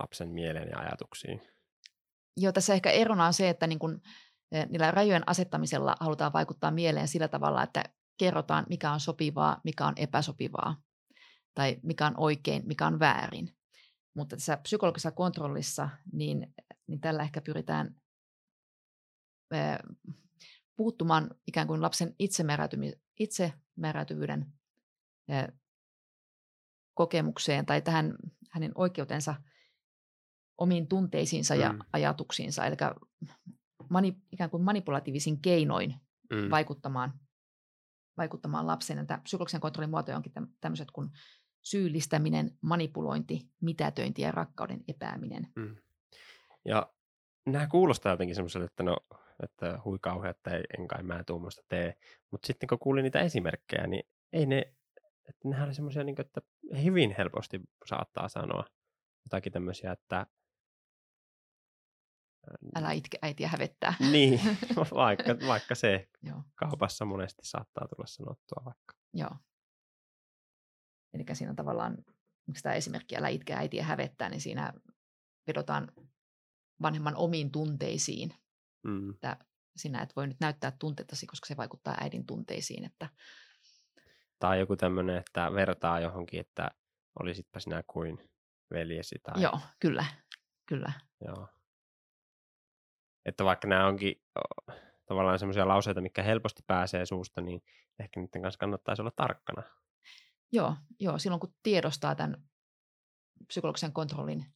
lapsen mieleen ja ajatuksiin? Joo, tässä ehkä erona on se, että niin kun, eh, niillä rajojen asettamisella halutaan vaikuttaa mieleen sillä tavalla, että kerrotaan, mikä on sopivaa, mikä on epäsopivaa, tai mikä on oikein, mikä on väärin. Mutta tässä psykologisessa kontrollissa, niin, niin tällä ehkä pyritään eh, puuttumaan ikään kuin lapsen itsemääräytyvyyden eh, kokemukseen tai tähän hänen oikeutensa omiin tunteisiinsa ja mm. ajatuksiinsa, eli mani, ikään kuin manipulatiivisin keinoin mm. vaikuttamaan, vaikuttamaan lapsen. Että psykologisen kontrollin muotoja onkin tämmöiset kuin syyllistäminen, manipulointi, mitätöinti ja rakkauden epääminen. Mm. Ja nämä kuulostaa jotenkin semmoiselle, että no, että hui kauhea, että ei, en kai mä tuommoista tee. Mutta sitten kun kuulin niitä esimerkkejä, niin ei ne, että nehän oli semmoisia, niin että hyvin helposti saattaa sanoa jotakin tämmöisiä, että Älä itke äitiä hävettää. Niin, vaikka, vaikka se Joo. kaupassa monesti saattaa tulla sanottua vaikka. Joo. Eli siinä on tavallaan, miksi tämä esimerkki älä itke äitiä hävettää, niin siinä vedotaan vanhemman omiin tunteisiin. Mm. Että sinä et voi nyt näyttää tuntettasi, koska se vaikuttaa äidin tunteisiin. Että... Tai joku tämmöinen, että vertaa johonkin, että olisitpa sinä kuin veljesi. Tai... Joo, kyllä. kyllä. Joo. Että vaikka nämä onkin tavallaan semmoisia lauseita, mikä helposti pääsee suusta, niin ehkä niiden kanssa kannattaisi olla tarkkana. Joo, joo silloin kun tiedostaa tämän psykologisen kontrollin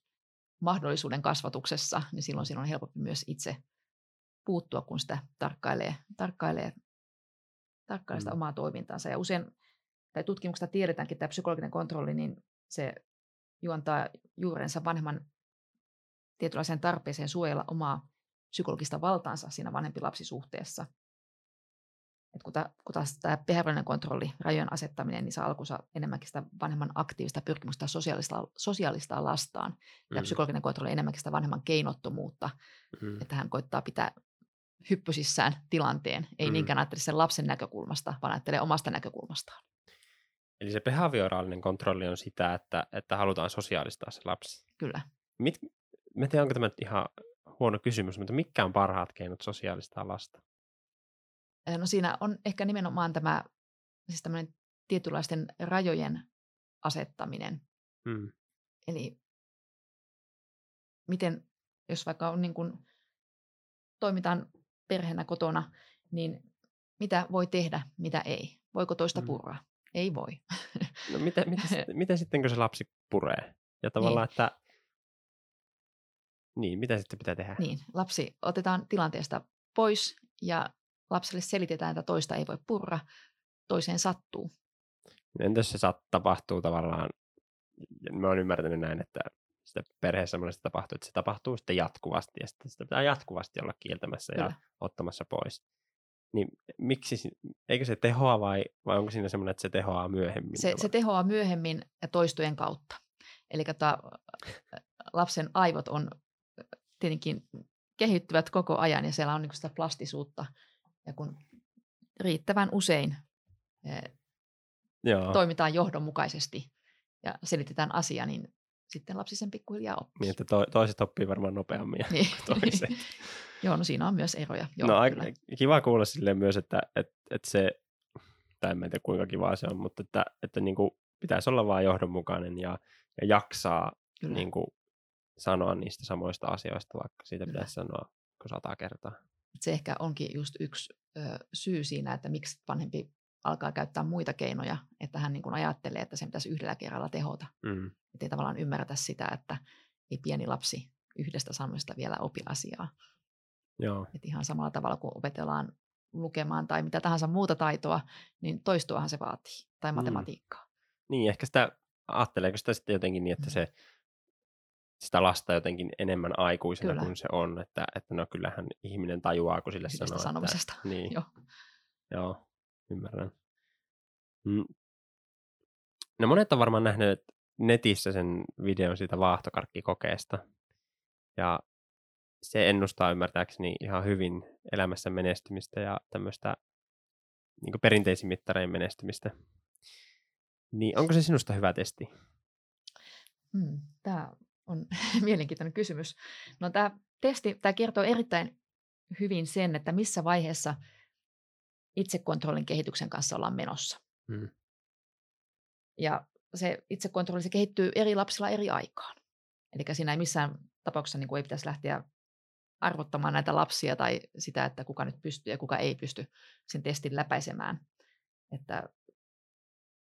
mahdollisuuden kasvatuksessa, niin silloin, silloin on helpompi myös itse puuttua, kun sitä tarkkailee, tarkkailee, tarkkailee sitä mm. omaa toimintaansa. Ja usein, tai tutkimuksesta tiedetäänkin, että tämä psykologinen kontrolli, niin se juontaa juurensa vanhemman tietynlaiseen tarpeeseen suojella omaa psykologista valtaansa siinä vanhempi-lapsisuhteessa. Et kun, ta, kun taas tämä behaviorinen kontrolli, rajojen asettaminen, niin saa alkunsa enemmänkin sitä vanhemman aktiivista pyrkimystä sosiaalista, sosiaalista lastaan. Mm. Ja psykologinen kontrolli enemmänkin sitä vanhemman keinottomuutta, mm. että hän koittaa pitää hyppysissään tilanteen. Ei mm. niinkään ajattele sen lapsen näkökulmasta, vaan ajattelee omasta näkökulmastaan. Eli se behavioraalinen kontrolli on sitä, että, että halutaan sosiaalistaa se lapsi. Kyllä. Mit, mä tiedän, onko tämä ihan huono kysymys, mutta mitkä on parhaat keinot sosiaalistaa lasta? No siinä on ehkä nimenomaan tämä siis tämmöinen tietynlaisten rajojen asettaminen. Hmm. Eli miten, jos vaikka on niin kuin, toimitaan perheenä kotona, niin mitä voi tehdä, mitä ei? Voiko toista hmm. purraa? Ei voi. No mitä, mitä, mitä sitten, kun se lapsi puree? Ja tavallaan, niin. että niin, mitä sitten pitää tehdä? Niin, lapsi otetaan tilanteesta pois ja lapselle selitetään, että toista ei voi purra, toiseen sattuu. Entäs se sat, tapahtuu tavallaan, mä oon ymmärtänyt näin, että sitä perheessä monesti tapahtuu, että se tapahtuu sitten jatkuvasti ja sitten sitä pitää jatkuvasti olla kieltämässä Kyllä. ja ottamassa pois. Niin miksi, eikö se tehoa vai, vai onko siinä semmoinen, että se tehoaa myöhemmin? Se, se tehoaa myöhemmin ja toistojen kautta. Eli lapsen aivot on tietenkin kehittyvät koko ajan ja siellä on niin sitä plastisuutta. Ja kun riittävän usein eh, Joo. toimitaan johdonmukaisesti ja selitetään asia, niin sitten lapsi sen pikkuhiljaa oppii. Niin, että to, toiset oppii varmaan nopeammin niin. kuin toiset. Joo, no siinä on myös eroja. Joo, no aika kiva kuulla sille myös, että, että, että se, tai en tiedä kuinka kivaa se on, mutta että, että niin kuin pitäisi olla vaan johdonmukainen ja, ja jaksaa niin kuin sanoa niistä samoista asioista, vaikka siitä Kyllä. pitäisi sanoa kun sata kertaa. Se ehkä onkin just yksi ö, syy siinä, että miksi vanhempi alkaa käyttää muita keinoja, että hän niin kuin ajattelee, että sen pitäisi yhdellä kerralla tehota. Mm. Että ei tavallaan ymmärretä sitä, että ei pieni lapsi yhdestä sanoista vielä opi asiaa. Joo. Että ihan samalla tavalla kuin opetellaan lukemaan tai mitä tahansa muuta taitoa, niin toistuahan se vaatii, tai mm. matematiikkaa. Mm. Niin, ehkä sitä, ajatteleeko sitä sitten jotenkin niin, että mm. se sitä lasta jotenkin enemmän aikuisena Kyllä. kuin se on, että, että no kyllähän ihminen tajuaa, kun sille sanoo. sanomisesta. Että, niin. Joo. Joo, ymmärrän. Mm. No monet on varmaan nähneet netissä sen videon siitä vaahtokarkkikokeesta. Ja se ennustaa ymmärtääkseni ihan hyvin elämässä menestymistä ja tämmöistä niin perinteisin mittarein menestymistä. Niin onko se sinusta hyvä testi? Hmm, tämä on mielenkiintoinen kysymys. No tämä testi, tämä kertoo erittäin hyvin sen, että missä vaiheessa itsekontrollin kehityksen kanssa ollaan menossa. Hmm. Ja se itsekontrolli se kehittyy eri lapsilla eri aikaan. Eli siinä ei missään tapauksessa niin kuin ei pitäisi lähteä arvottamaan näitä lapsia tai sitä, että kuka nyt pystyy ja kuka ei pysty sen testin läpäisemään. Että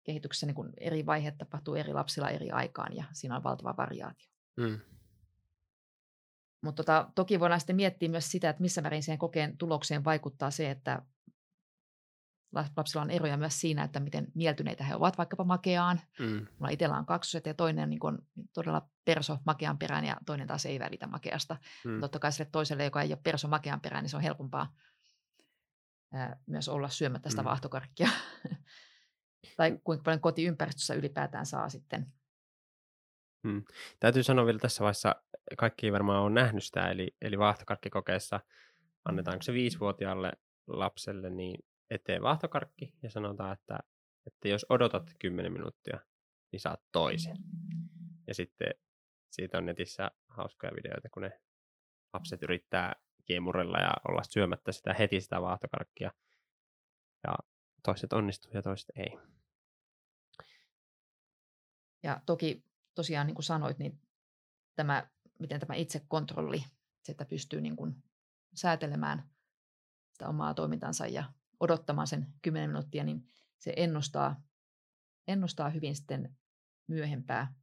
kehityksessä niin kuin eri vaiheet tapahtuu eri lapsilla eri aikaan ja siinä on valtava variaatio. Mm. Mutta tota, toki voidaan sitten miettiä myös sitä, että missä määrin siihen kokeen tulokseen vaikuttaa se, että lapsilla on eroja myös siinä, että miten mieltyneitä he ovat vaikkapa makeaan. Mm. Mulla itsellä on kaksoset ja toinen niin on todella perso makean perään ja toinen taas ei välitä makeasta. Mm. Totta kai sille toiselle, joka ei ole perso makean perään, niin se on helpompaa ää, myös olla syömättä sitä mm. vaahtokarkkia. tai kuinka paljon kotiympäristössä ylipäätään saa sitten. Hmm. Täytyy sanoa vielä tässä vaiheessa, kaikki varmaan on nähnyt sitä, eli, eli vaahtokarkkikokeessa annetaanko se viisivuotiaalle lapselle niin eteen vaahtokarkki ja sanotaan, että, että jos odotat 10 minuuttia, niin saat toisen. Ja sitten siitä on netissä hauskoja videoita, kun ne lapset yrittää kiemurella ja olla syömättä sitä heti sitä vaahtokarkkia. Ja toiset onnistuu ja toiset ei. Ja toki tosiaan niin kuin sanoit, niin tämä, miten tämä itsekontrolli, se, että pystyy niin kuin säätelemään sitä omaa toimintansa ja odottamaan sen 10 minuuttia, niin se ennustaa, ennustaa hyvin sitten myöhempää,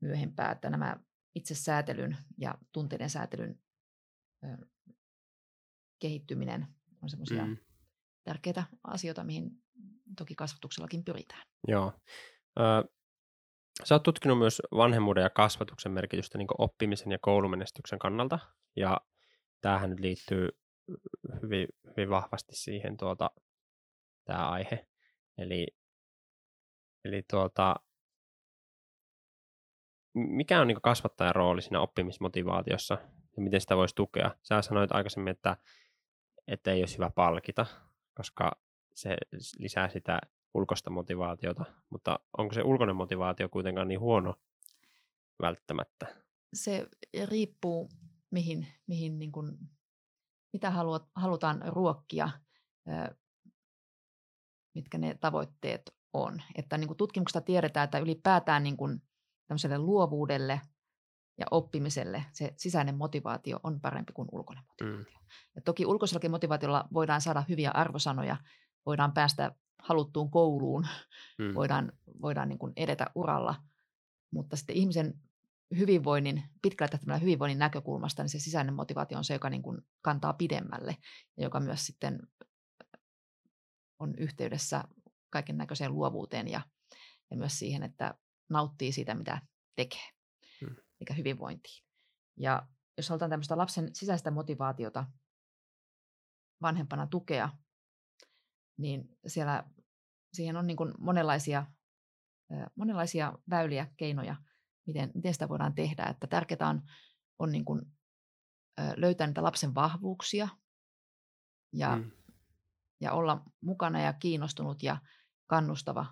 myöhempää, että nämä itsesäätelyn ja tunteiden säätelyn ö, kehittyminen on semmoisia mm. tärkeitä asioita, mihin toki kasvatuksellakin pyritään. Joo. Ö, sä oot tutkinut myös vanhemmuuden ja kasvatuksen merkitystä niin oppimisen ja koulumenestyksen kannalta, ja tämähän nyt liittyy hyvin, hyvin vahvasti siihen tuota, tämä aihe. Eli, eli tuota, mikä on niin kasvattajan rooli siinä oppimismotivaatiossa ja miten sitä voisi tukea? Sä sanoit aikaisemmin, että, että ei olisi hyvä palkita, koska se lisää sitä ulkoista motivaatiota, mutta onko se ulkoinen motivaatio kuitenkaan niin huono välttämättä? Se riippuu, mihin, mihin niin kuin mitä haluat, halutaan ruokkia, mitkä ne tavoitteet on. Että niin kuin tutkimuksesta tiedetään, että ylipäätään niin kuin luovuudelle ja oppimiselle se sisäinen motivaatio on parempi kuin ulkoinen motivaatio. Mm. Ja toki ulkoisellakin motivaatiolla voidaan saada hyviä arvosanoja, voidaan päästä haluttuun kouluun, mm. voidaan, voidaan niin kuin edetä uralla, mutta sitten ihmisen hyvinvoinnin, pitkällä tähtäimellä hyvinvoinnin näkökulmasta, niin se sisäinen motivaatio on se, joka niin kuin kantaa pidemmälle ja joka myös sitten on yhteydessä kaiken näköiseen luovuuteen ja, ja myös siihen, että nauttii siitä, mitä tekee, hmm. eikä hyvinvointiin. Ja jos halutaan tämmöistä lapsen sisäistä motivaatiota vanhempana tukea, niin siellä siihen on niin kuin monenlaisia, monenlaisia väyliä, keinoja – miten, miten sitä voidaan tehdä. Että tärkeää on, on niin kuin, löytää niitä lapsen vahvuuksia ja, mm. ja olla mukana ja kiinnostunut ja kannustava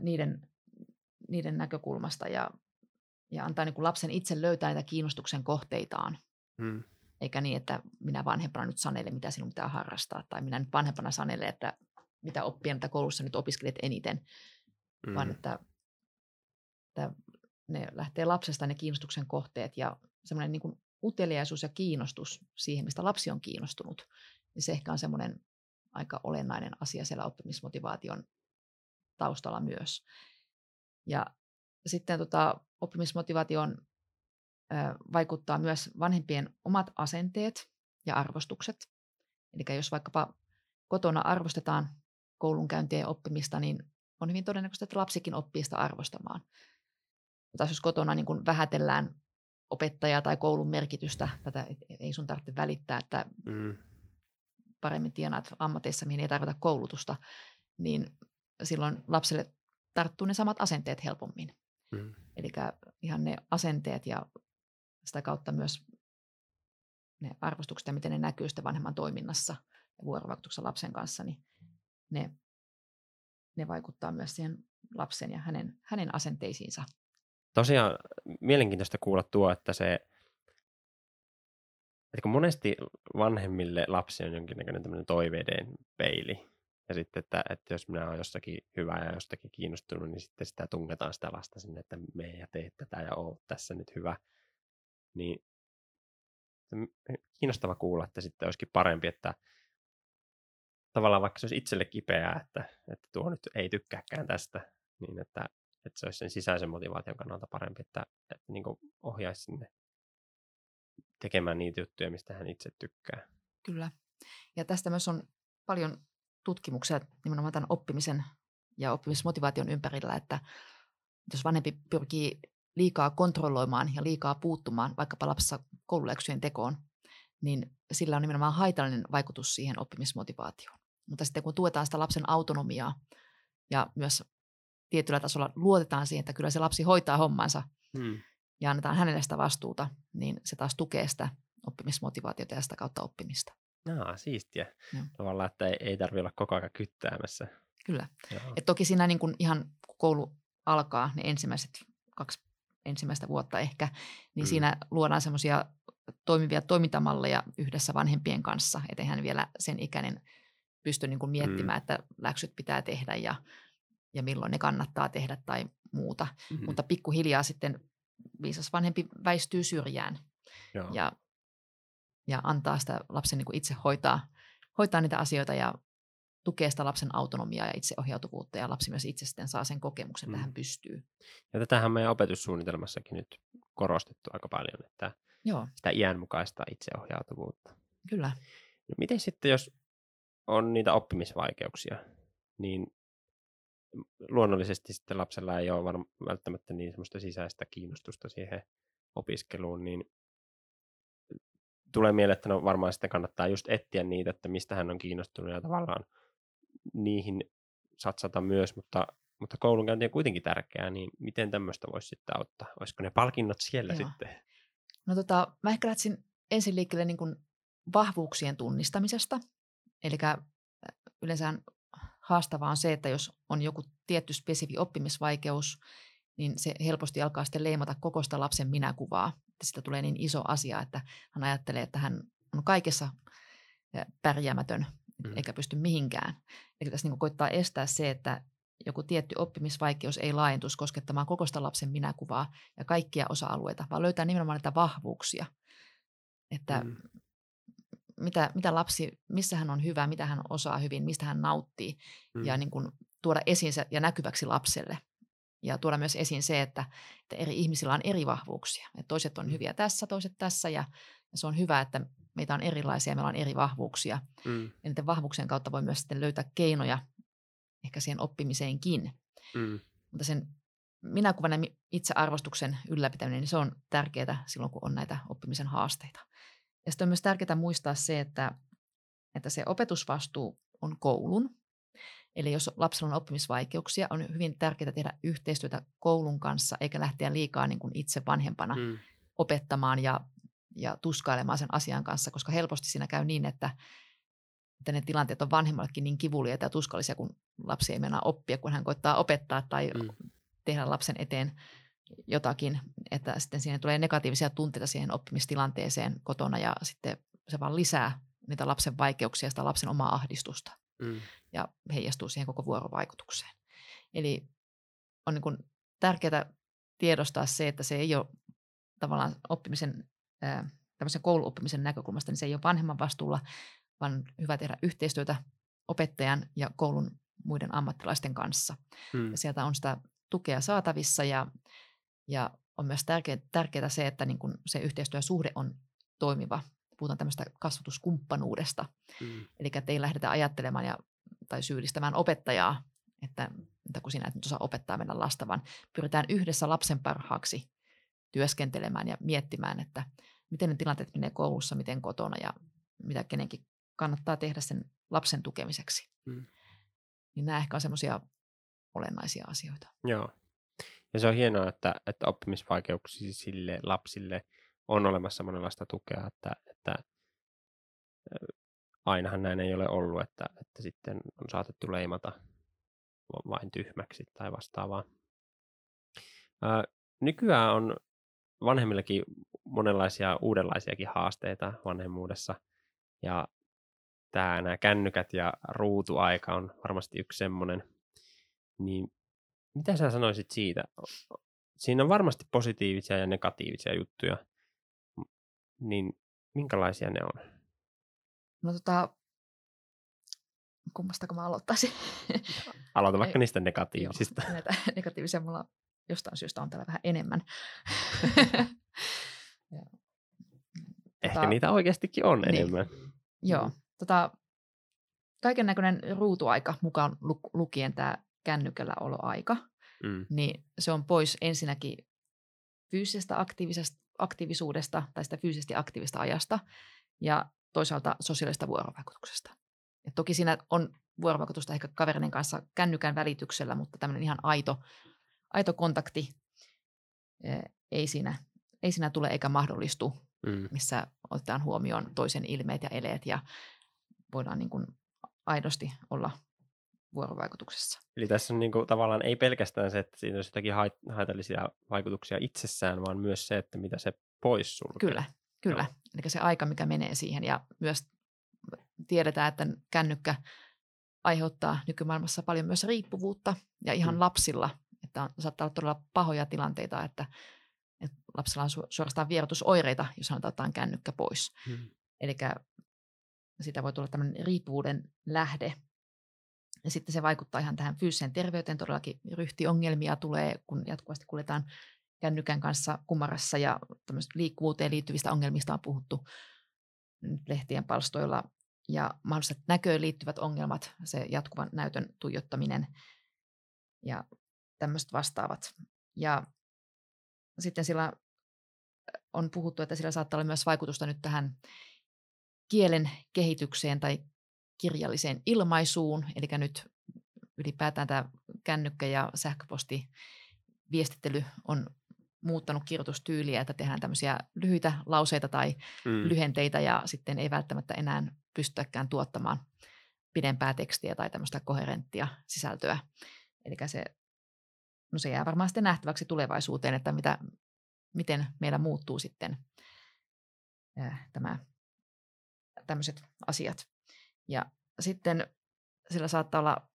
niiden, niiden näkökulmasta ja, ja antaa niin kuin lapsen itse löytää niitä kiinnostuksen kohteitaan. Mm. Eikä niin, että minä vanhempana nyt sanelen, mitä sinun pitää harrastaa, tai minä nyt vanhempana sanelen, että mitä oppia, että koulussa nyt opiskelet eniten, mm. vaan että että ne lähtee lapsesta ne kiinnostuksen kohteet ja semmoinen niin uteliaisuus ja kiinnostus siihen, mistä lapsi on kiinnostunut, niin se ehkä on semmoinen aika olennainen asia siellä oppimismotivaation taustalla myös. Ja sitten tota, oppimismotivaation vaikuttaa myös vanhempien omat asenteet ja arvostukset. Eli jos vaikkapa kotona arvostetaan koulunkäyntiä ja oppimista, niin on hyvin todennäköistä, että lapsikin oppii sitä arvostamaan. Tai jos kotona niin kuin vähätellään opettajaa tai koulun merkitystä, tätä ei sun tarvitse välittää, että mm. paremmin tienaat ammateissa, mihin ei tarvita koulutusta, niin silloin lapselle tarttuu ne samat asenteet helpommin. Mm. Eli ihan ne asenteet ja sitä kautta myös ne arvostukset ja miten ne näkyy sitten vanhemman toiminnassa ja vuorovaikutuksessa lapsen kanssa, niin ne ne vaikuttaa myös siihen lapsen ja hänen, hänen asenteisiinsa. Tosiaan mielenkiintoista kuulla tuo, että se, että kun monesti vanhemmille lapsi on jonkinnäköinen tämmöinen toiveiden peili, ja sitten, että, että jos minä olen jossakin hyvä ja jostakin kiinnostunut, niin sitten sitä tungetaan sitä lasta sinne, että me ja tee tätä ja oo tässä nyt hyvä. Niin kiinnostava kuulla, että sitten olisikin parempi, että tavallaan vaikka se olisi itselle kipeää, että, että tuo nyt ei tykkääkään tästä, niin että, että se olisi sen sisäisen motivaation kannalta parempi, että, että niin ohjaisi sinne tekemään niitä juttuja, mistä hän itse tykkää. Kyllä. Ja tästä myös on paljon tutkimuksia nimenomaan tämän oppimisen ja oppimismotivaation ympärillä, että jos vanhempi pyrkii liikaa kontrolloimaan ja liikaa puuttumaan vaikkapa lapsessa koululäksyjen tekoon, niin sillä on nimenomaan haitallinen vaikutus siihen oppimismotivaatioon. Mutta sitten kun tuetaan sitä lapsen autonomiaa ja myös tietyllä tasolla luotetaan siihen, että kyllä se lapsi hoitaa hommansa hmm. ja annetaan hänelle sitä vastuuta, niin se taas tukee sitä oppimismotivaatiota ja sitä kautta oppimista. Aa, siistiä. Joo. Tavallaan, että ei, ei tarvitse olla koko ajan kyttäämässä. Kyllä. Et toki siinä niin kun ihan kun koulu alkaa, ne ensimmäiset kaksi ensimmäistä vuotta ehkä, niin mm. siinä luodaan semmoisia toimivia toimintamalleja yhdessä vanhempien kanssa, ettei vielä sen ikäinen pysty niin kuin miettimään, mm. että läksyt pitää tehdä ja, ja milloin ne kannattaa tehdä tai muuta. Mm-hmm. Mutta pikkuhiljaa sitten viisas vanhempi väistyy syrjään Joo. ja, ja antaa sitä lapsen niin kuin itse hoitaa, hoitaa niitä asioita ja tukee sitä lapsen autonomiaa ja itseohjautuvuutta ja lapsi myös itse sitten saa sen kokemuksen, että mm. hän pystyy. Ja tätähän meidän opetussuunnitelmassakin nyt korostettu aika paljon, että Joo. sitä iänmukaista itseohjautuvuutta. Kyllä. No miten sitten, jos on niitä oppimisvaikeuksia, niin luonnollisesti sitten lapsella ei ole varm- välttämättä niin semmoista sisäistä kiinnostusta siihen opiskeluun, niin tulee mieleen, että no varmaan sitten kannattaa just etsiä niitä, että mistä hän on kiinnostunut ja tavallaan niihin satsata myös, mutta, mutta koulunkäynti on kuitenkin tärkeää, niin miten tämmöistä voisi sitten auttaa? Olisiko ne palkinnot siellä Joo. sitten? No tota, mä ehkä lähtisin ensin liikkeelle niin kuin vahvuuksien tunnistamisesta. Eli yleensä haastavaa on se, että jos on joku tietty spesifi oppimisvaikeus, niin se helposti alkaa sitten leimata koko sitä lapsen minäkuvaa. Että sitä tulee niin iso asia, että hän ajattelee, että hän on kaikessa pärjäämätön mm. eikä pysty mihinkään. Eli tässä niin koittaa estää se, että joku tietty oppimisvaikeus ei laajentuisi koskettamaan koko sitä lapsen minäkuvaa ja kaikkia osa-alueita, vaan löytää nimenomaan näitä vahvuuksia. Että mm. mitä, mitä lapsi, missä hän on hyvä, mitä hän osaa hyvin, mistä hän nauttii mm. ja niin kuin tuoda esiin se ja näkyväksi lapselle. Ja tuoda myös esiin se, että, että eri ihmisillä on eri vahvuuksia. Että toiset on mm. hyviä tässä, toiset tässä ja, ja se on hyvä, että meitä on erilaisia ja meillä on eri vahvuuksia. Mm. Ja niiden vahvuuksien kautta voi myös sitten löytää keinoja ehkä siihen oppimiseenkin. Mm. Mutta sen minäkuvan ja itsearvostuksen ylläpitäminen, niin se on tärkeää silloin, kun on näitä oppimisen haasteita. Ja sitten on myös tärkeää muistaa se, että, että se opetusvastuu on koulun. Eli jos lapsella on oppimisvaikeuksia, on hyvin tärkeää tehdä yhteistyötä koulun kanssa, eikä lähteä liikaa niin kuin itse vanhempana mm. opettamaan ja ja tuskailemaan sen asian kanssa, koska helposti siinä käy niin, että, että ne tilanteet on vanhemmallekin niin kivuliaita ja tuskallisia, kun lapsi ei mennä oppia, kun hän koittaa opettaa tai mm. tehdä lapsen eteen jotakin, että sitten siihen tulee negatiivisia tunteita siihen oppimistilanteeseen kotona ja sitten se vaan lisää niitä lapsen vaikeuksia ja sitä lapsen omaa ahdistusta mm. Ja heijastuu siihen koko vuorovaikutukseen. Eli on niin kuin tärkeää tiedostaa se, että se ei ole tavallaan oppimisen tämmöisen kouluoppimisen näkökulmasta, niin se ei ole vanhemman vastuulla, vaan hyvä tehdä yhteistyötä opettajan ja koulun muiden ammattilaisten kanssa. Hmm. Ja sieltä on sitä tukea saatavissa ja, ja on myös tärkeää, tärkeää se, että niin kun se yhteistyösuhde on toimiva. Puhutaan tämmöistä kasvatuskumppanuudesta. Hmm. Eli että ei lähdetä ajattelemaan ja, tai syyllistämään opettajaa, että, että kun sinä et nyt osaa opettaa meidän lasta, vaan pyritään yhdessä lapsen parhaaksi työskentelemään ja miettimään, että miten ne tilanteet menee koulussa, miten kotona ja mitä kenenkin kannattaa tehdä sen lapsen tukemiseksi. Mm. Niin nämä ehkä on semmoisia olennaisia asioita. Joo. Ja se on hienoa, että, että oppimisvaikeuksia lapsille on olemassa monenlaista tukea, että, että ainahan näin ei ole ollut, että, että sitten on saatettu leimata vain tyhmäksi tai vastaavaa. Ää, nykyään on vanhemmillakin monenlaisia uudenlaisiakin haasteita vanhemmuudessa. Ja tämä, nämä kännykät ja ruutuaika on varmasti yksi semmoinen. Niin mitä sä sanoisit siitä? Siinä on varmasti positiivisia ja negatiivisia juttuja. Niin minkälaisia ne on? No tota, kummastako mä aloittaisin? Aloita vaikka niistä negatiivisista. Joo, näitä negatiivisia mulla jostain syystä on täällä vähän enemmän. Ehkä tota, niitä oikeastikin on niin, enemmän. Joo. Tota, kaiken näköinen ruutuaika mukaan lukien tämä kännykällä oloaika, mm. niin se on pois ensinnäkin fyysisestä aktiivisesta, aktiivisuudesta tai sitä fyysisesti aktiivista ajasta ja toisaalta sosiaalista vuorovaikutuksesta. Et toki siinä on vuorovaikutusta ehkä kaverinen kanssa kännykän välityksellä, mutta tämmöinen ihan aito, aito kontakti ei siinä, ei siinä tule eikä mahdollistu, mm. missä otetaan huomioon toisen ilmeet ja eleet ja voidaan niin kuin aidosti olla vuorovaikutuksessa. Eli tässä on niin kuin, tavallaan ei pelkästään se, että siinä olisi jotakin haitallisia vaikutuksia itsessään, vaan myös se, että mitä se pois sulkee. Kyllä, kyllä. Joo. Eli se aika, mikä menee siihen ja myös tiedetään, että kännykkä aiheuttaa nykymaailmassa paljon myös riippuvuutta ja ihan mm. lapsilla, että on, saattaa olla todella pahoja tilanteita, että, että lapsilla on su, suorastaan vierotusoireita, jos hän otetaan kännykkä pois. Mm. Eli sitä voi tulla tämmöinen riippuvuuden lähde. Ja sitten se vaikuttaa ihan tähän fyysiseen terveyteen. Todellakin ryhtiongelmia tulee, kun jatkuvasti kuljetaan kännykän kanssa kumarassa ja liikkuvuuteen liittyvistä ongelmista on puhuttu lehtien palstoilla ja mahdollisesti näköön liittyvät ongelmat, se jatkuvan näytön tuijottaminen ja tämmöiset vastaavat. Ja sitten sillä on puhuttu, että sillä saattaa olla myös vaikutusta nyt tähän kielen kehitykseen tai kirjalliseen ilmaisuun, eli nyt ylipäätään tämä kännykkä ja sähköposti viestittely on muuttanut kirjoitustyyliä, että tehdään tämmöisiä lyhyitä lauseita tai mm. lyhenteitä ja sitten ei välttämättä enää pystytäkään tuottamaan pidempää tekstiä tai tämmöistä koherenttia sisältöä. Eli se, no se jää varmaan sitten nähtäväksi tulevaisuuteen, että mitä, miten meillä muuttuu sitten äh, tämä, tämmöiset asiat. Ja sitten sillä saattaa olla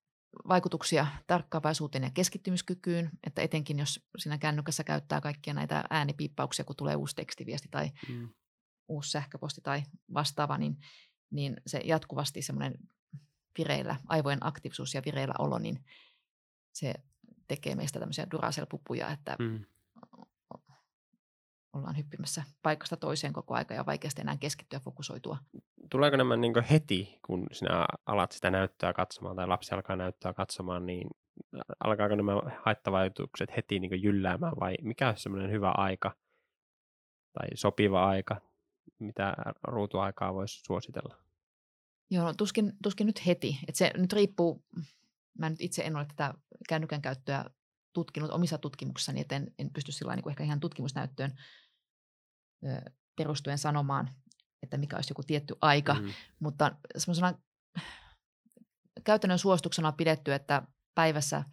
vaikutuksia tarkkaavaisuuteen ja keskittymiskykyyn, että etenkin jos siinä kännykässä käyttää kaikkia näitä äänipiippauksia, kun tulee uusi tekstiviesti tai mm. uusi sähköposti tai vastaava, niin, niin se jatkuvasti semmoinen vireillä, aivojen aktiivisuus ja vireillä olo, niin se tekee meistä tämmöisiä Duracell-pupuja, että mm. ollaan hyppimässä paikasta toiseen koko aika ja vaikeasti enää keskittyä fokusoitua tuleeko nämä niin heti, kun sinä alat sitä näyttöä katsomaan tai lapsi alkaa näyttöä katsomaan, niin alkaako nämä haittavaikutukset heti niin jylläämään vai mikä on semmoinen hyvä aika tai sopiva aika, mitä ruutuaikaa voisi suositella? Joo, no, tuskin, tuskin nyt heti. Et se nyt riippuu, mä nyt itse en ole tätä kännykän käyttöä tutkinut omissa tutkimuksissani, että en, pysty sillä niin ehkä ihan tutkimusnäyttöön perustuen sanomaan, että mikä olisi joku tietty aika, mm. mutta semmoisena käytännön suosituksena on pidetty, että päivässä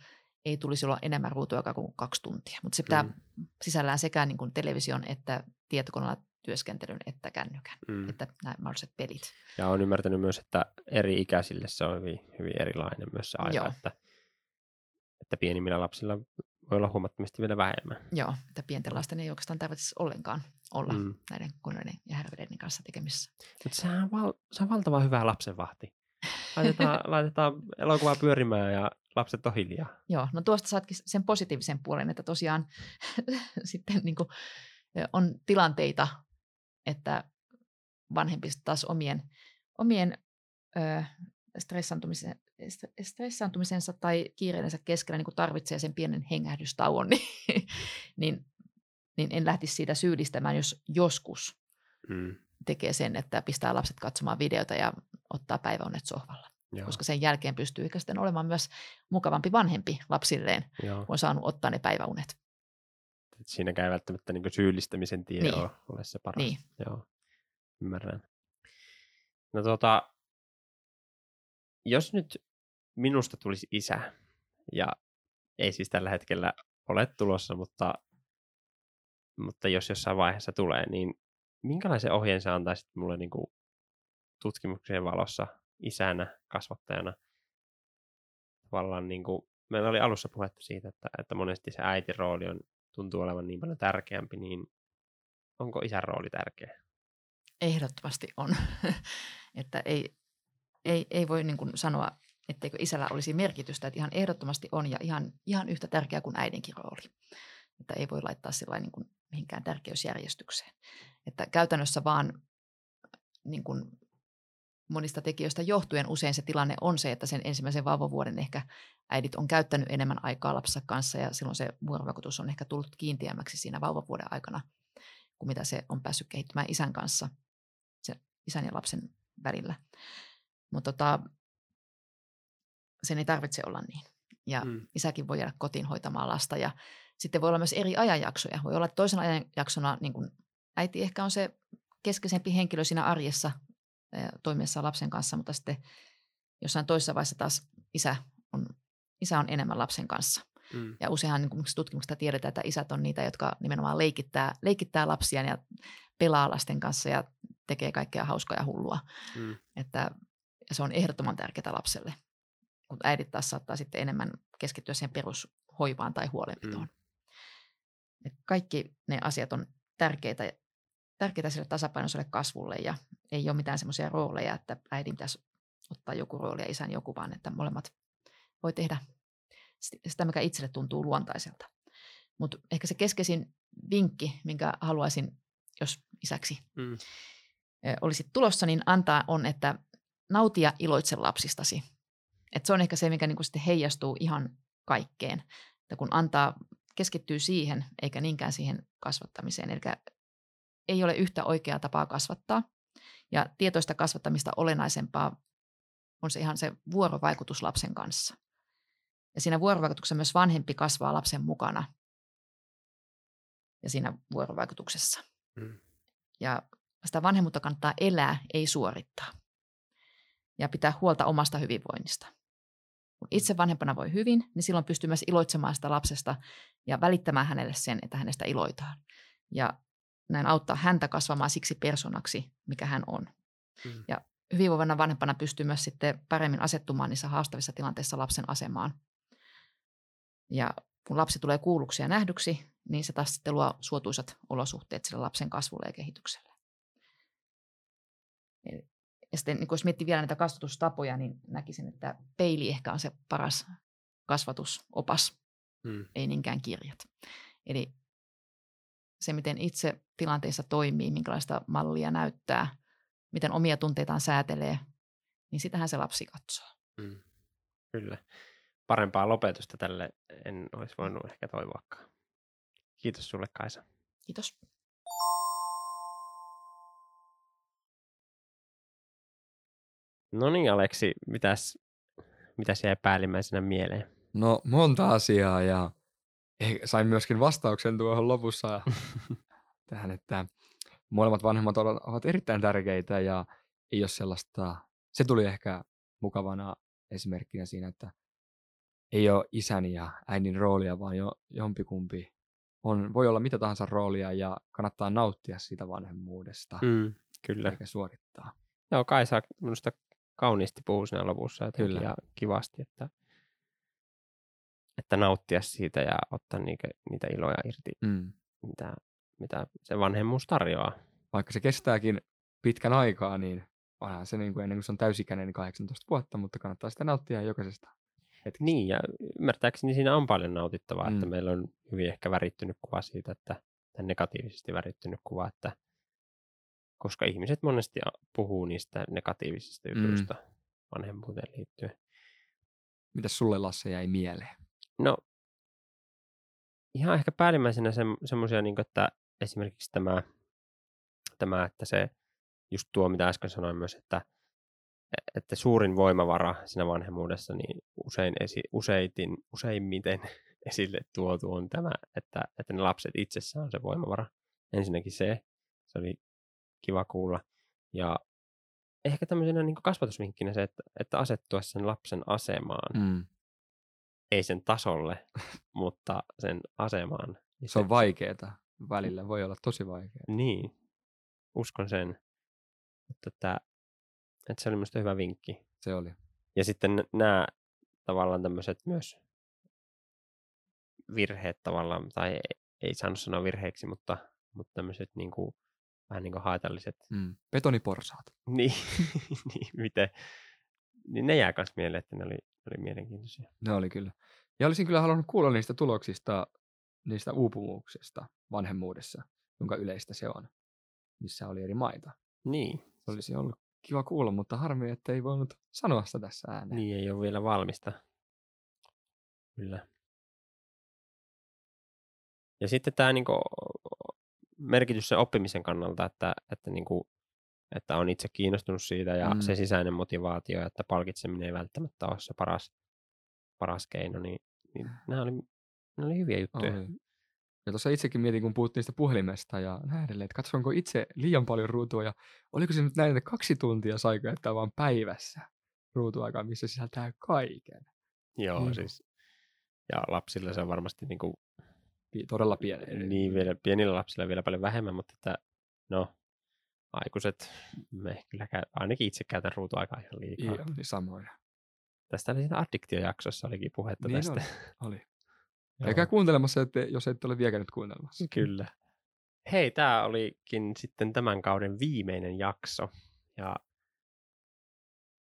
ei tulisi olla enemmän ruutuaikaa kuin kaksi tuntia, mutta se pitää mm. sisällään sekä niin kuin television että tietokoneella työskentelyn että kännykän, mm. että nämä mahdolliset pelit. Ja olen ymmärtänyt myös, että eri ikäisille se on hyvin, hyvin erilainen myös se aika, että, että pienimmillä lapsilla voi olla huomattavasti vielä vähemmän. Joo, että pienten lasten ei oikeastaan tarvitse ollenkaan olla mm. näiden koneiden ja härveleiden kanssa tekemissä. Mutta sehän on, val- se on valtava hyvä lapsenvahti. Laitetaan, laitetaan elokuvaa pyörimään ja lapset on hiljaa. Joo, no tuosta saatkin sen positiivisen puolen, että tosiaan sitten niin kuin on tilanteita, että vanhempi taas omien, omien ö, stressaantumisen, stressaantumisensa tai kiireidensä keskellä niin tarvitsee sen pienen hengähdystauon, niin, niin, niin en lähtisi siitä syyllistämään, jos joskus mm. tekee sen, että pistää lapset katsomaan videota ja ottaa päiväunet sohvalla. Joo. Koska sen jälkeen pystyy ehkä sitten olemaan myös mukavampi vanhempi lapsilleen, Joo. kun on saanut ottaa ne päiväunet. Siinäkään ei välttämättä niin syyllistämisen tie niin. ole se paras. Niin. Joo, ymmärrän. No tota, jos nyt minusta tulisi isä Ja ei siis tällä hetkellä ole tulossa, mutta, mutta jos jossain vaiheessa tulee, niin minkälaisen ohjeen sä antaisit mulle niin kuin tutkimuksien valossa isänä, kasvattajana? Tavallaan niin kuin, meillä oli alussa puhetta siitä, että, että monesti se äitin rooli on, tuntuu olevan niin paljon tärkeämpi, niin onko isän rooli tärkeä? Ehdottomasti on. että ei, ei, ei voi niin kuin sanoa, etteikö isällä olisi merkitystä, että ihan ehdottomasti on ja ihan, ihan yhtä tärkeä kuin äidinkin rooli. Että ei voi laittaa sillä niin kuin mihinkään tärkeysjärjestykseen. Että käytännössä vaan niin kuin monista tekijöistä johtuen usein se tilanne on se, että sen ensimmäisen vauvavuoden ehkä äidit on käyttänyt enemmän aikaa lapsensa kanssa ja silloin se vuorovaikutus on ehkä tullut kiinteämmäksi siinä vauvavuoden aikana kuin mitä se on päässyt kehittymään isän kanssa, se isän ja lapsen välillä. Mutta tota, sen ei tarvitse olla niin. Ja mm. isäkin voi jäädä kotiin hoitamaan lasta ja sitten voi olla myös eri ajanjaksoja. Voi olla, että toisena ajanjaksona niin kuin äiti ehkä on se keskeisempi henkilö siinä arjessa toimiessa lapsen kanssa, mutta sitten jossain toisessa vaiheessa taas isä on, isä on enemmän lapsen kanssa. Mm. Ja useinhan niin tutkimuksesta tiedetään, että isät on niitä, jotka nimenomaan leikittää, leikittää lapsia ja pelaa lasten kanssa ja tekee kaikkea hauskaa ja hullua. Mm. Että, ja se on ehdottoman tärkeää lapselle. Mutta äidit taas saattaa sitten enemmän keskittyä siihen perushoivaan tai huolenpitoon. Mm. Et kaikki ne asiat on tärkeitä, tärkeitä sille tasapainoiselle kasvulle ja ei ole mitään semmoisia rooleja, että äidin pitäisi ottaa joku rooli ja isän joku, vaan että molemmat voi tehdä sitä, mikä itselle tuntuu luontaiselta. Mutta ehkä se keskeisin vinkki, minkä haluaisin, jos isäksi mm. olisi tulossa, niin antaa on, että nautia iloitse lapsistasi. Et se on ehkä se, mikä niinku sitten heijastuu ihan kaikkeen. Että kun antaa, keskittyy siihen, eikä niinkään siihen kasvattamiseen. Eli ei ole yhtä oikeaa tapaa kasvattaa. Ja tietoista kasvattamista olennaisempaa on se ihan se vuorovaikutus lapsen kanssa. Ja siinä vuorovaikutuksessa myös vanhempi kasvaa lapsen mukana ja siinä vuorovaikutuksessa. Mm. Ja sitä vanhemmuutta kannattaa elää, ei suorittaa. Ja pitää huolta omasta hyvinvoinnista. Kun itse vanhempana voi hyvin, niin silloin pystyy myös iloitsemaan sitä lapsesta ja välittämään hänelle sen, että hänestä iloitaan. Ja näin auttaa häntä kasvamaan siksi personaksi, mikä hän on. Mm. Ja hyvinvoivana vanhempana pystyy myös sitten paremmin asettumaan niissä haastavissa tilanteissa lapsen asemaan. Ja kun lapsi tulee kuulluksi ja nähdyksi, niin se taas sitten luo suotuisat olosuhteet sille lapsen kasvulle ja kehitykselle. Ja sitten niin jos miettii vielä näitä kasvatustapoja, niin näkisin, että peili ehkä on se paras kasvatusopas, hmm. ei niinkään kirjat. Eli se, miten itse tilanteissa toimii, minkälaista mallia näyttää, miten omia tunteitaan säätelee, niin sitähän se lapsi katsoo. Hmm. Kyllä. Parempaa lopetusta tälle en olisi voinut ehkä toivoakaan. Kiitos sulle Kaisa. Kiitos. No niin Aleksi, mitäs, mitäs jäi päällimmäisenä mieleen? No monta asiaa ja sain myöskin vastauksen tuohon lopussa tähän, että molemmat vanhemmat ovat erittäin tärkeitä ja ei ole sellaista, se tuli ehkä mukavana esimerkkinä siinä, että ei ole isän ja äidin roolia, vaan jo jompikumpi on, voi olla mitä tahansa roolia ja kannattaa nauttia siitä vanhemmuudesta. Mm, kyllä. Eikä suorittaa. Joo, Kaisa minusta kauniisti puhuu siinä lopussa kyllä. ja kivasti, että, että nauttia siitä ja ottaa niitä, niitä iloja irti, mm. mitä, mitä se vanhemmuus tarjoaa. Vaikka se kestääkin pitkän aikaa, niin onhan se niin kuin ennen kuin se on täysikäinen niin 18 vuotta, mutta kannattaa sitä nauttia jokaisesta hetkestä. Niin, ja ymmärtääkseni siinä on paljon nautittavaa, mm. että meillä on hyvin ehkä värittynyt kuva siitä, että, tai negatiivisesti värittynyt kuva, että koska ihmiset monesti puhuu niistä negatiivisista mm. jutuista mm. vanhemmuuteen liittyen. Mitä sulle Lasse jäi mieleen? No, ihan ehkä päällimmäisenä se, semmoisia, niin että esimerkiksi tämä, tämä, että se just tuo, mitä äsken sanoin myös, että, että suurin voimavara siinä vanhemmuudessa, niin usein esi, useitin, useimmiten esille tuotu on tämä, että, että ne lapset itsessään on se voimavara. Ensinnäkin se, se oli kiva kuulla. Ja ehkä tämmöisenä niin kasvatusvinkkinä se, että, että asettua sen lapsen asemaan. Mm. ei sen tasolle, mutta sen asemaan. Se on vaikeeta. Välillä voi olla tosi vaikeaa. Niin, uskon sen. Että, että, että se oli minusta hyvä vinkki. Se oli. Ja sitten nämä tavallaan tämmöiset myös virheet tavallaan, tai ei, ei saanut sanoa virheeksi, mutta, mutta tämmöiset niin kuin, vähän niin kuin haitalliset. Mm. Betoniporsaat. Niin, niin, miten, niin ne jää myös mieleen, että ne oli, oli mielenkiintoisia. Ne oli kyllä. Ja olisin kyllä halunnut kuulla niistä tuloksista, niistä uupumuksesta vanhemmuudessa, jonka yleistä se on, missä oli eri maita. Niin, Se olisi ollut kiva kuulla, mutta harmi, että ei voinut sanoa sitä tässä ääneen. niin ei ole vielä valmista. Kyllä. Ja sitten tämä niinku, merkitys sen oppimisen kannalta, että, että, niinku, että on itse kiinnostunut siitä ja Mm. mm. se sisäinen motivaatio, että palkitseminen ei välttämättä ole se paras, paras keino, niin, niin nämä, oli, nämä oli hyviä juttuja. Oli. Ja tuossa itsekin mietin, kun puhuttiin sitä puhelimesta ja näin edelleen, että katsonko itse liian paljon ruutua ja oliko se nyt näin, että kaksi tuntia sai käyttää vaan päivässä ruutuaikaa, missä sisältää kaiken. Joo, Niin. siis, ja lapsilla se on varmasti niinku, Pi- Todella pieni. niin vielä, pienillä lapsilla vielä paljon vähemmän, mutta että, no, aikuiset, me kyllä käy, ainakin itse käytän ruutuaikaa ihan liikaa. Joo, niin samoin. Tästä oli siinä addiktiojaksossa olikin puhetta Niin tästä. oli. oli. Käykää kuuntelemassa, että jos ette ole vieläkään nyt kuuntelemassa. Kyllä. Hei, tämä olikin sitten tämän kauden viimeinen jakso. Ja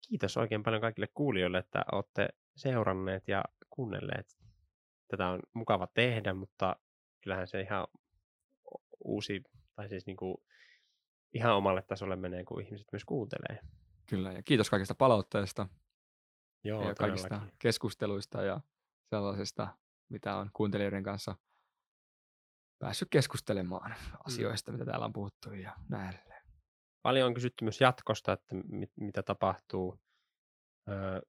kiitos oikein paljon kaikille kuulijoille, että olette seuranneet ja kuunnelleet. Tätä on mukava tehdä, mutta kyllähän se ihan uusi, tai siis niinku ihan omalle tasolle menee, kun ihmiset myös kuuntelee. Kyllä, ja kiitos kaikista palautteista Joo, ja kaikista todellakin. keskusteluista ja sellaisesta, mitä on kuuntelijoiden kanssa päässyt keskustelemaan asioista, mitä täällä on puhuttu ja näin edelleen. Paljon on kysytty myös jatkosta, että mit, mitä tapahtuu. Öö,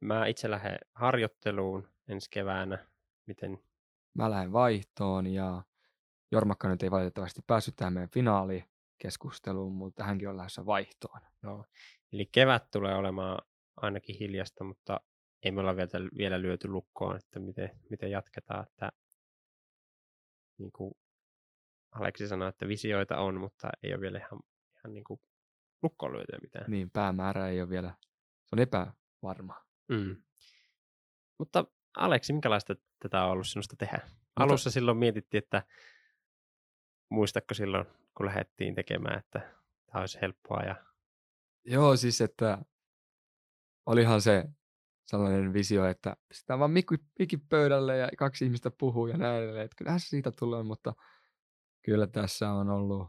mä itse lähden harjoitteluun ensi keväänä. Miten? Mä lähden vaihtoon ja Jormakka nyt ei valitettavasti päässyt tähän meidän finaalikeskusteluun, mutta hänkin on lähdössä vaihtoon. Joo. Eli kevät tulee olemaan ainakin hiljasta, mutta ei me olla vielä, vielä lyöty lukkoon, että miten, miten jatketaan. Että, niin kuin Aleksi sanoi, että visioita on, mutta ei ole vielä ihan, ihan niin kuin lukkoon lyötyä mitään. Niin, päämäärä ei ole vielä, se on epävarma. Mm. Mutta Aleksi, minkälaista tätä on ollut sinusta tehdä? Alussa silloin mietittiin, että muistatko silloin, kun lähdettiin tekemään, että tämä olisi helppoa ja Joo, siis että olihan se sellainen visio, että pistetään vaan mikki, mikki pöydälle ja kaksi ihmistä puhuu ja näin edelleen. Että kyllähän se siitä tulee, mutta kyllä tässä on ollut,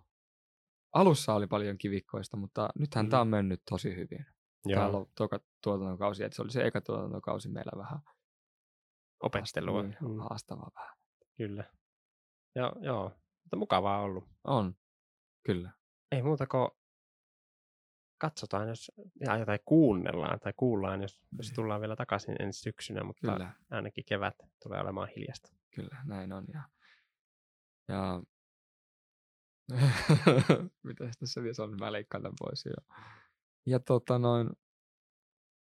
alussa oli paljon kivikkoista, mutta nythän Mm. tämä on mennyt tosi hyvin. Täällä joo, on toka tuotantokausi, että se oli se eka tuotantokausi meillä vähän opettelua. niin, Mm, haastavaa vähän. kyllä. Joo, joo, mutta mukavaa ollut. On, kyllä. Ei muuta kuin katsotaan, jos, ja, tai kuunnellaan, tai kuullaan, jos, jos Niin. tullaan vielä takaisin ensi syksynä, mutta Kyllä, ainakin kevät tulee olemaan hiljasta. kyllä, näin on. Ja, ja mitä tässä vielä on, mä leikkaan tämän pois. Ja, ja tota noin,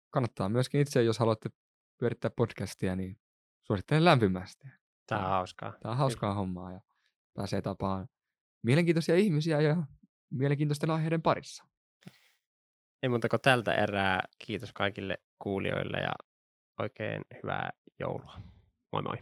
kannattaa myöskin itse, jos haluatte pyörittää podcastia, niin suosittelen lämpimästi. Tämä on hauskaa. Tämä on hauskaa hommaa ja pääsee tapaan mielenkiintoisia ihmisiä ja mielenkiintoisten aiheiden parissa. Ei muuta kuin tältä erää. Kiitos kaikille kuulijoille ja oikein hyvää joulua. Moi moi.